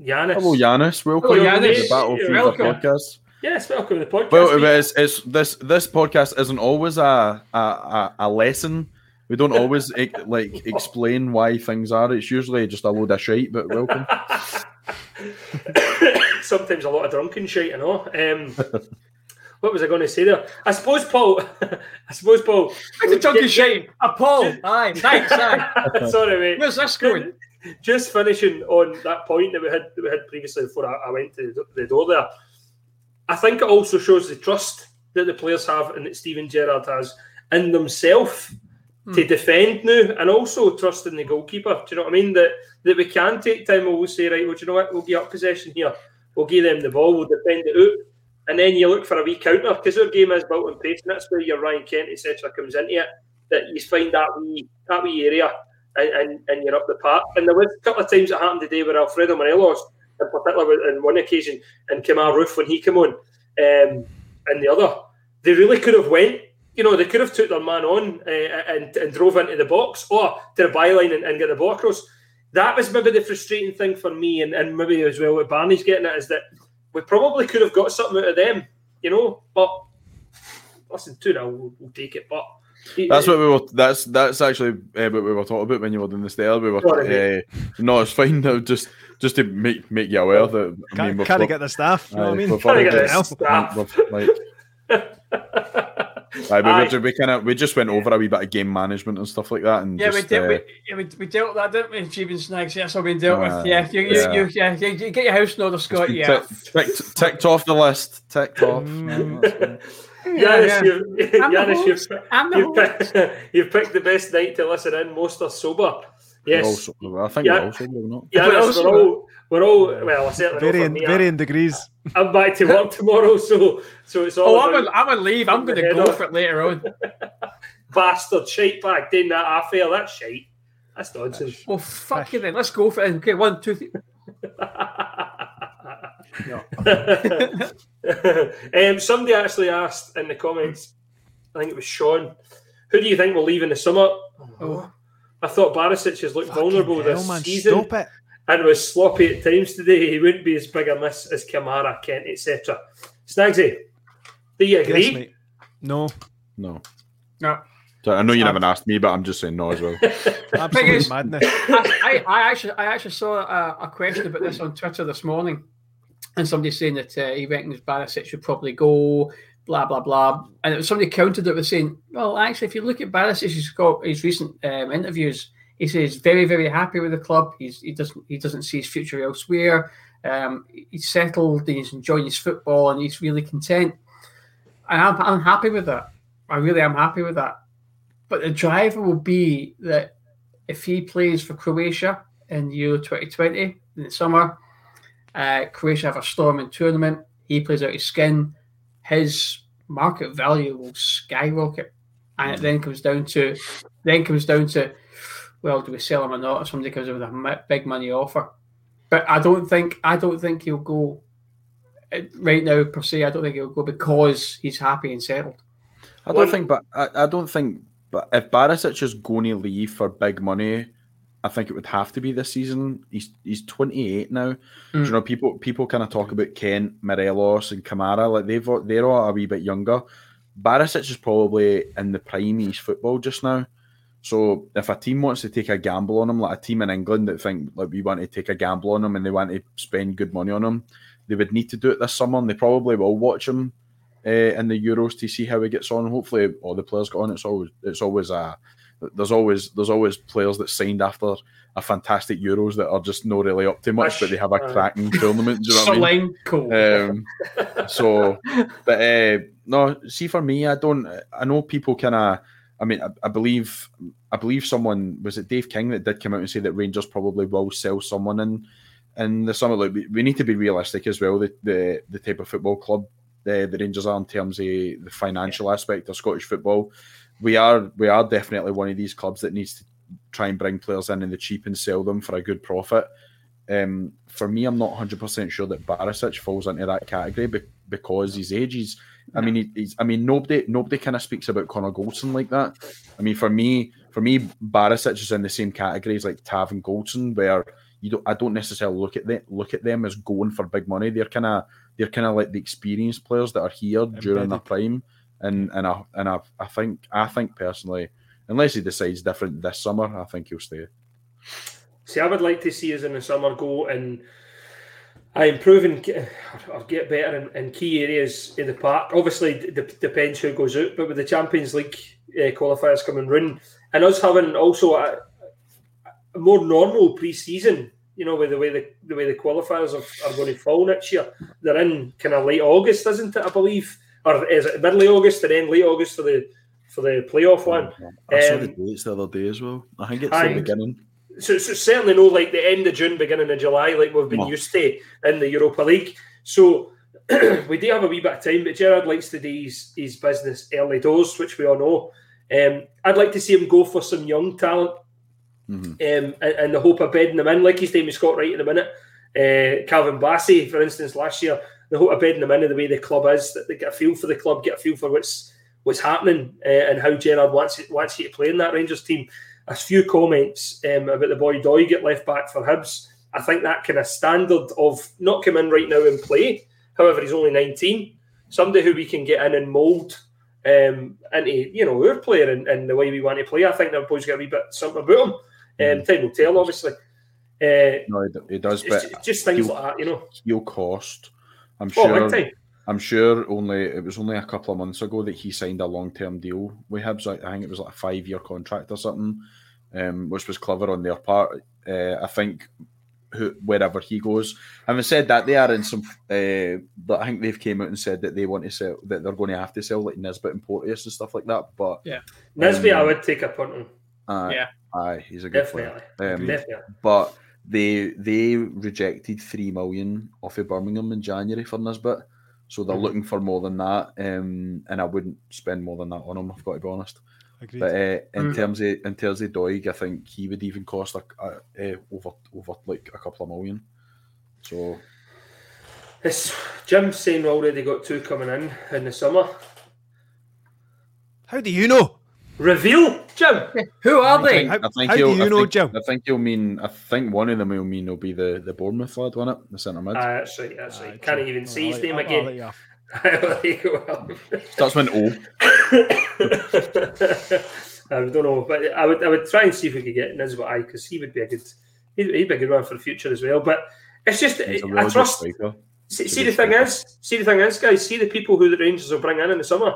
Yanis. Hello, Yanis. Welcome Hello, to Yanis. the Battle You're welcome. podcast. Yes, welcome to the podcast. Well, it's, it's this this podcast isn't always a a, a, a lesson. We don't always like explain why things are. It's usually just a load of shite. But welcome. Sometimes a lot of drunken shit, you know. Um, what was I going to say there? I suppose, Paul. I suppose, Paul. It's a chunky shite. A Paul. Aye. Thanks. Aye. Sorry, mate. Where's this going? Just finishing on that point that we had that we had previously before I, I went to the, the door there. I think it also shows the trust that the players have and that Steven Gerrard has in themselves to hmm. defend now, and also trust in the goalkeeper. Do you know what I mean? That that we can take time. We'll say, right, well, do you know what? We'll give up possession here. We'll give them the ball. We'll defend it out, and then you look for a wee counter because our game is built on pace, and that's where your Ryan Kent etc. comes into it. That you find that wee that wee area and, and, and you're up the park. And there was a couple of times it happened today where Alfredo Morelos in particular in one occasion, and Kemar Roofe when he came on, um, and the other, they really could have went. You know, they could have took their man on uh, and, and drove into the box or to the byline and, and get the ball across. That was maybe the frustrating thing for me, and, and maybe as well what Barney's getting at is that we probably could have got something out of them, you know. But listen, two now, we'll, we'll take it. But That's what we were. That's that's actually uh, what we were talking about when you were doing the stair. We were. Sorry, Uh, no, it's fine. No, just just to make make you aware that I Can't, mean, we've can't got- get the staff. You know what I mean? we've Can't get the staff. like, aye, we, Aye. were, we kind of we just went over a wee bit of game management and stuff like that, and Yeah, just, we, dealt, uh, we, yeah, we, we dealt with that, didn't we? Jeevan Snags, yeah that's all been dealt Uh, with. Yeah, you, you, yeah. You, yeah, you, you get your house in order, Scott. been Yeah. tick- ticked, ticked off the list. Ticked off. Mm. Yeah. Yanis, yeah. you've, Yanis, you've, you've, picked, you've picked the best night to listen in. Most are sober. We're all Yes, sober. I think Yeah. we're all sober, we're not. Yanis, We're all sober. All, we're all, well, certainly not for Varying, me. varying degrees. I'm back to work tomorrow, so so it's all Oh, I'm about gonna, I'm gonna leave. I'm going to go off. for it later on. bastard shite bag doing that I affair. That's shite. That's nonsense. Well, fuck you then. Let's go for it. Okay, one, two, three. um, somebody actually asked in the comments, I think it was Sean, who do you think will leave in the summer? Oh. I thought Barisic has looked vulnerable Fucking this hell, man, season Stop it. And was sloppy at times today. He wouldn't be as big a miss as Kamara, Kent, etc. Snagsy, do you agree? Yes. No, No. No. So I know you haven't asked me, but I'm just saying no as well. absolute madness. I, I, I actually, I actually saw a, a question about this on Twitter this morning, and somebody saying that uh, he reckons Barisic should probably go, blah blah blah, and it was somebody countered it with saying, well, actually, if you look at Barisic's got his recent um, interviews, he says he's very very happy with the club. He's he doesn't he doesn't see his future elsewhere. Um, he's settled, and he's enjoying his football, and he's really content. And I'm, I'm happy with that. I really am happy with that. But the driver will be that if he plays for Croatia in Euro 2020 in the summer, uh, Croatia have a storming tournament. He plays out his skin. His market value will skyrocket, and it then comes down to then comes down to well, do we sell him or not? If somebody comes in with a big money offer, but I don't think I don't think he'll go uh, right now per se. I don't think he'll go because he's happy and settled. I don't think, but I, I don't think, but if Barisic is going to leave for big money, I think it would have to be this season. He's he's 28 now. Do you know people people kind of talk about Kent, Morelos, and Kamara like they've all- they're all a wee bit younger. Barisic is probably in the prime of his football just now. So if a team wants to take a gamble on him, like a team in England that think like we want to take a gamble on him and they want to spend good money on him, they would need to do it this summer. And they probably will watch him uh, in the Euros to see how he gets on. Hopefully, all the players get on. It's always it's always a there's always there's always players that signed after a fantastic Euros that are just not really up to much, but they have a cracking tournament. Do you know what I mean? Um, so, but uh, no, see for me, I don't. I know people kind of. I mean, I, I believe, I believe someone was it Dave King that did come out and say that Rangers probably will sell someone in in the summer. Like we, we need to be realistic as well. The the, the type of football club the, the Rangers are in terms of the financial aspect of Scottish football. We are we are definitely one of these clubs that needs to try and bring players in in the cheap and sell them for a good profit. Um, for me, I'm not 100 percent sure that Barisic falls into that category be- because his age. He's, I mean, he, he's, I mean, nobody, nobody kind of speaks about Connor Goldson like that. I mean, for me, for me, Barisic is in the same category as like Tav and Goldson, where you don't, I don't necessarily look at them, look at them as going for big money. They're kind of, they're kind of like the experienced players that are here during their prime, and and I and I, I think, I think personally, unless he decides different this summer, I think he'll stay. See, I would like to see us in the summer go and I improve and get, or get better in, in key areas in the park. Obviously, it d- depends who goes out, but with the Champions League uh, qualifiers coming round, and us having also a, a more normal pre-season, you know, with the way the, the way the qualifiers are, are going to fall next year. They're in kind of late August, isn't it? I believe, or is it middle August and then late August for the for the playoff one? I saw Um, the dates the other day as well. I think it's I- the beginning. So, so certainly no like the end of June, beginning of July, like we've been No. used to in the Europa League. So we do have a wee bit of time, but Gerrard likes to do his, his business early doors, which we all know. Um, I'd like to see him go for some young talent Mhm. um, and, and the hope of bedding them in, like he's doing with Scott Wright in a minute. uh, Calvin Bassey, for instance, last year, the hope of bedding them into the way the club is, that they get a feel for the club, get a feel for what's what's happening uh, and how Gerrard wants wants you to play in that Rangers team. A few comments um, about the boy Doig get left back for Hibs. I think that kind of standard of not come in right now and play. However, he's only 19. Somebody who we can get in and mould um, into you know our player and, and the way we want to play. I think that boy's got a wee bit something about him. Um, time will tell, obviously. Uh, No, he, does, but ju- just things like that, you know. he'll cost. I'm Oh, sure. Big time. I'm sure only it was only a couple of months ago that he signed a long term deal with Hibs. I I think it was like a five year contract or something, um, which was clever on their part. Uh, I think who, wherever he goes. Having said that, they are in some. Uh, but I think they've came out and said that they want to sell that they're going to have to sell like Nisbet and Porteous and stuff like that. But Yeah. Nisbet, I um, would take a punt on. uh, Yeah. aye, he's a good Definitely. player. Um, Definitely. but they they rejected three million off of Birmingham in January for Nisbet, so they're Mhm. looking for more than that. Um, and I wouldn't spend more than that on him. I've got to be honest. Agreed. But uh, in Mm. terms of in terms of Doig, I think he would even cost like uh, uh, over over like a couple of million. So It's Jim's saying we already got two coming in in the summer. How do you know? Reveal, Jim. Who are I they? think, How- I think how do he'll- you I know, think, Jim? I think you'll mean. I think one of them will mean will be the the Bournemouth lad, won't it? The centre mid. Ah, that's right. That's Aye, right. Can't cool. even I'll say his let- name I'll- I'll again. let you off. There you go. Starts with an O. I don't know, but I would I would try and see if we could get Nisbet I because he would be a good he'd, he'd be a good one for the future as well. But it's just He's a I really good trust. striker. See, see the thing is, see the thing is, guys. See the people who the Rangers will bring in in the summer.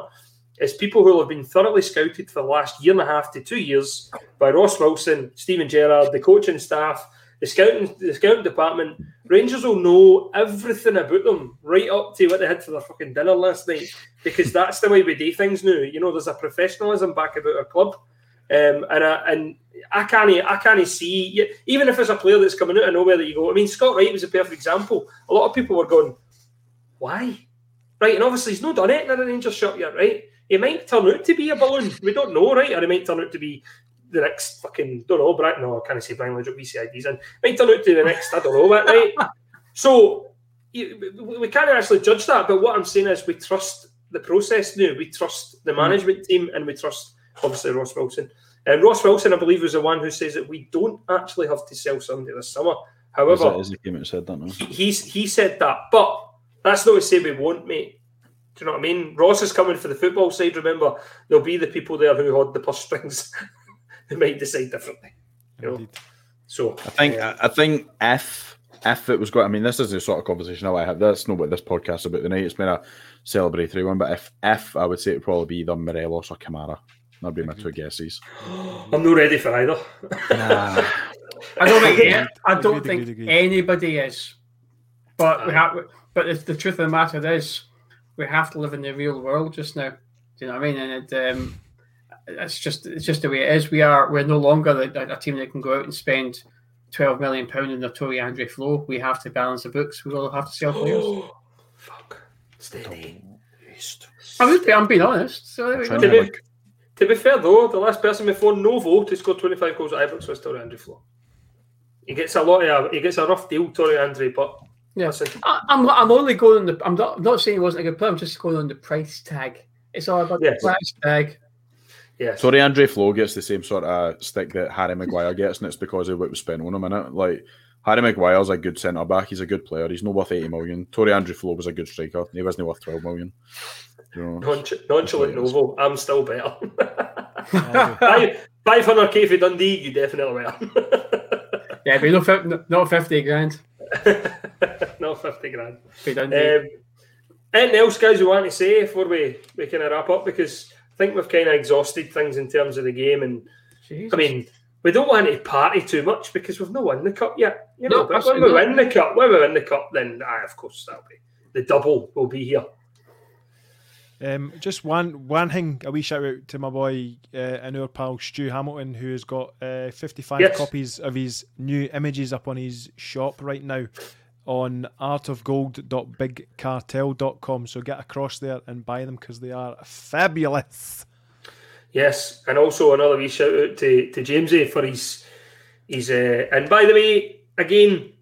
It's people who have been thoroughly scouted for the last year and a half to two years by Ross Wilson, Steven Gerrard, the coaching staff, the scouting, the scouting department. Rangers will know everything about them right up to what they had for their fucking dinner last night because that's the way we do things now. You know, there's a professionalism back about our club, um, and I, and I can't I can't see even if it's a player that's coming out of nowhere that you go. I mean, Scott Wright was a perfect example. A lot of people were going, why? Right, and obviously he's not done it in a Rangers shop yet, right? He might turn out to be a balloon. We don't know, right? Or he might turn out to be the next fucking don't know, Brian. No, I can't say Brian Legend BCIDs in. Might turn out to be the next, I don't know what, right? So we- can't actually judge that, but what I'm saying is we trust the process now. We trust the mm-hmm. management team and we trust obviously Ross Wilson. And Ross Wilson, I believe, was the one who says that we don't actually have to sell somebody this summer. Is However, it, is it came out and said that now? he's he said that, but that's not to say we won't, mate. Do you know what I mean? Ross is coming for the football side. Remember, there'll be the people there who hold the purse strings who might decide differently. You know? So I think I I think if if it was going, I mean, this is the sort of conversation I have. That's not what this podcast is about tonight. It's been a celebratory one, but if if I would say it would probably be either Morelos or Kamara. That'd be my two guesses. I'm not ready for either. I don't think I don't think agreed, agreed. anybody is. But we have. But the, the truth of the matter is, we have to live in the real world just now. Do you know what I mean? And it, um, it's just it's just the way it is. We are we're no longer a, a team that can go out and spend twelve million pound in the Tore Andre Flo. We have to balance the books. We will have to sell players. Fuck. Steady. I'm, just, I'm being honest. So there we Trying go. to, be- like, To be fair though, the last person before Novo to score 25 goals at Ibrox was Tore Andre Flo. He gets a lot of he gets a rough deal, Tore Andre, but Yeah. listen, I, I'm I'm only going on the. I'm not I'm not saying he wasn't a good player. I'm just going on the price tag. It's all about Yes. the price tag. yes. Sorry, Andre Flo gets the same sort of stick that Harry Maguire gets, and it's because of what was spent on him in it. Like Harry Maguire's a good centre back. He's a good player. He's not worth eighty million. Tore Andre Flo was a good striker. He wasn't worth twelve million. You know, Nonch- nonchalant That's Novo. I'm still better. Five- 500k for Dundee, you definitely are. Yeah, but no, fif- not fifty grand. Not 50 grand. Um, anything else, guys, you want to say before we, we kind of wrap up? Because I think we've kind of exhausted things in terms of the game. And Jesus. I mean, we don't want to party too much because we've not won the cup yet. You know, No, but when we win the cup, when we win the cup, then aye, of course that'll be the double will be here. Um, just one one thing, a wee shout out to my boy uh, and our pal Stu Hamilton, who has got uh, 55 Yes. copies of his new images up on his shop right now on artofgold.bigcartel.com. So get across there and buy them because they are fabulous. Yes, and also another wee shout out to to Jamesy for his his. Uh, and by the way, again,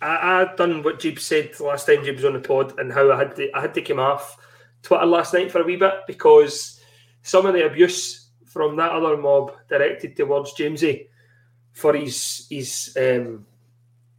I, done what Jeeb said last time Jeeb was on the pod, and how I had to I had to come off Twitter last night for a wee bit because some of the abuse from that other mob directed towards Jamesy for his his um,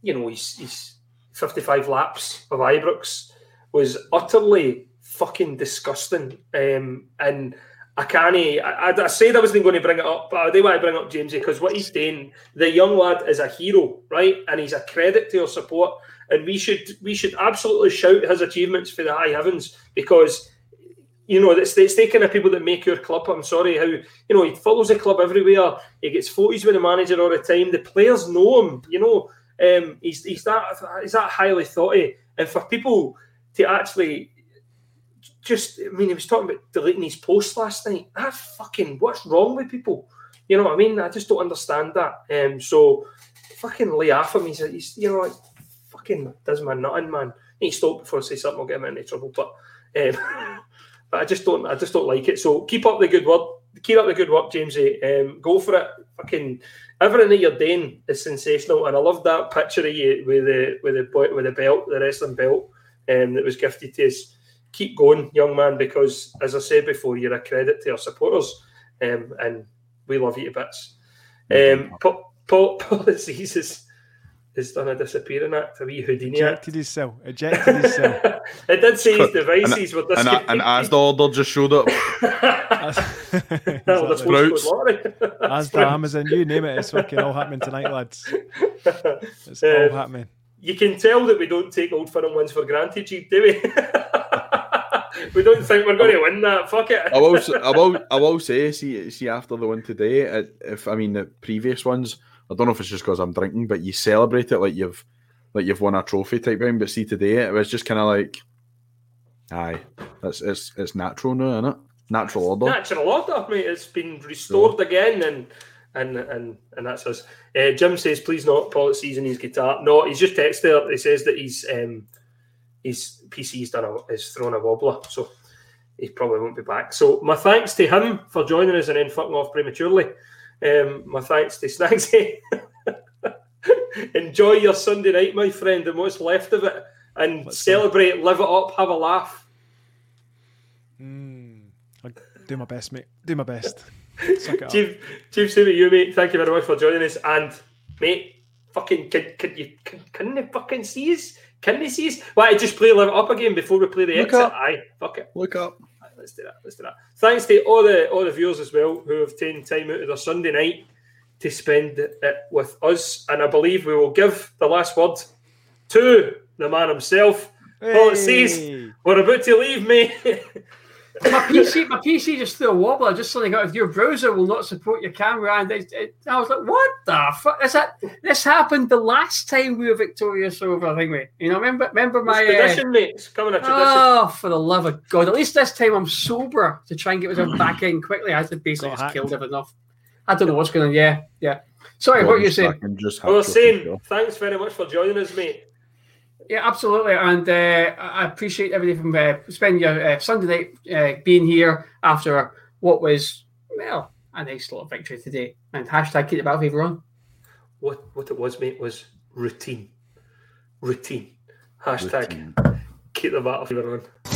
you know his his fifty five laps of Ibrox was utterly fucking disgusting. Um, and I can't. I, I, I said I wasn't going to bring it up, but I do want to bring up Jamesy because what he's doing, the young lad is a hero, right? And he's a credit to your support. And we should we should absolutely shout his achievements for the high heavens because you know it's, it's the kind of people that make your club. I'm sorry how you know he follows the club everywhere. He gets photos with the manager all the time. The players know him. You know, um, he's he's that he's that highly thought of. And for people to actually just, I mean, he was talking about deleting his post last night. That's fucking, what's wrong with people? You know what I mean? I just don't understand that. Um, so fucking lay off him. He's, he's you know, like, fucking does my nothing, man. He stop before I say something, I'll get him into trouble. But, um, but I just don't, I just don't like it. So keep up the good work. Keep up the good work, Jamesy. Um, go for it. Fucking everything that you're doing is sensational, and I love that picture of you with the with the boy with the belt, the wrestling belt, um, that was gifted to us keep going, young man, because as I said before, you're a credit to our supporters, um, and we love you to bits. Um, Paul, Paul, Paul Aziz has, has done a disappearing act, a wee Houdini act. Ejected his cell. Ejected his cell. it did say his devices were And, a- and as the order just showed up, Well, the Sprouts. postcode. As the Amazon, you name it, it's fucking all happening tonight, lads. It's all Um, happening. You can tell that we don't take old firm wins for granted, Jeeb, do we? we don't think we're going to win that. Fuck it. I will, s- I will, I will say, see, see after the one today, if I mean the previous ones, I don't know if it's just because I'm drinking, but you celebrate it like you've, like you've won a trophy type thing. But see today, it was just kind of like, aye, it's it's it's natural now, isn't it? Natural order. Natural order, mate. It's been restored again, and and and and that's us. Uh, Jim says, "Please not Paul season his guitar." No, he's just texted there. He says that he's um his PC's done a is thrown a wobbler, so he probably won't be back. So my thanks to him for joining us and then fucking off prematurely. Um, my thanks to Snagsy. Enjoy your Sunday night, my friend, and what's left of it, and celebrate, live it up, have a laugh. I'll do my best, mate. Do my best. Suck it up. Chief, Chief, to you, mate. Thank you very much for joining us. And, mate, fucking, can, can you, can, can they fucking see us? Can they see us? Why, just play Live It Up again before we play the Look exit? up. Aye, fuck it. Look up. Let's do that. Let's do that. Thanks to all the all the viewers as well who have taken time out of their Sunday night to spend it with us. And I believe we will give the last word to the man himself. Paul it says, we're about to leave, mate. My PC, my PC just threw a wobbler. Just something out of your browser will not support your camera, and it, it, I was like, "What the fuck is that?" This happened the last time we were victorious over, I think we. You know, remember, remember my. It's uh, tradition, mate. It's coming a tradition. Oh, for the love of God! At least this time I'm sober to try and get myself back in quickly. I had to basically Got just hacked. killed everything off. I don't know what's going on. Yeah, yeah. Sorry, what were you saying? Fucking Just I was hacked saying, thanks very much for joining us, mate. Yeah, absolutely, and uh, I I appreciate everything from uh, spending your uh, Sunday night uh, being here after what was well a nice little victory today. And hashtag keep the battle fever on. What what it was, mate, was routine. Routine. Hashtag Routine. keep the battle fever on.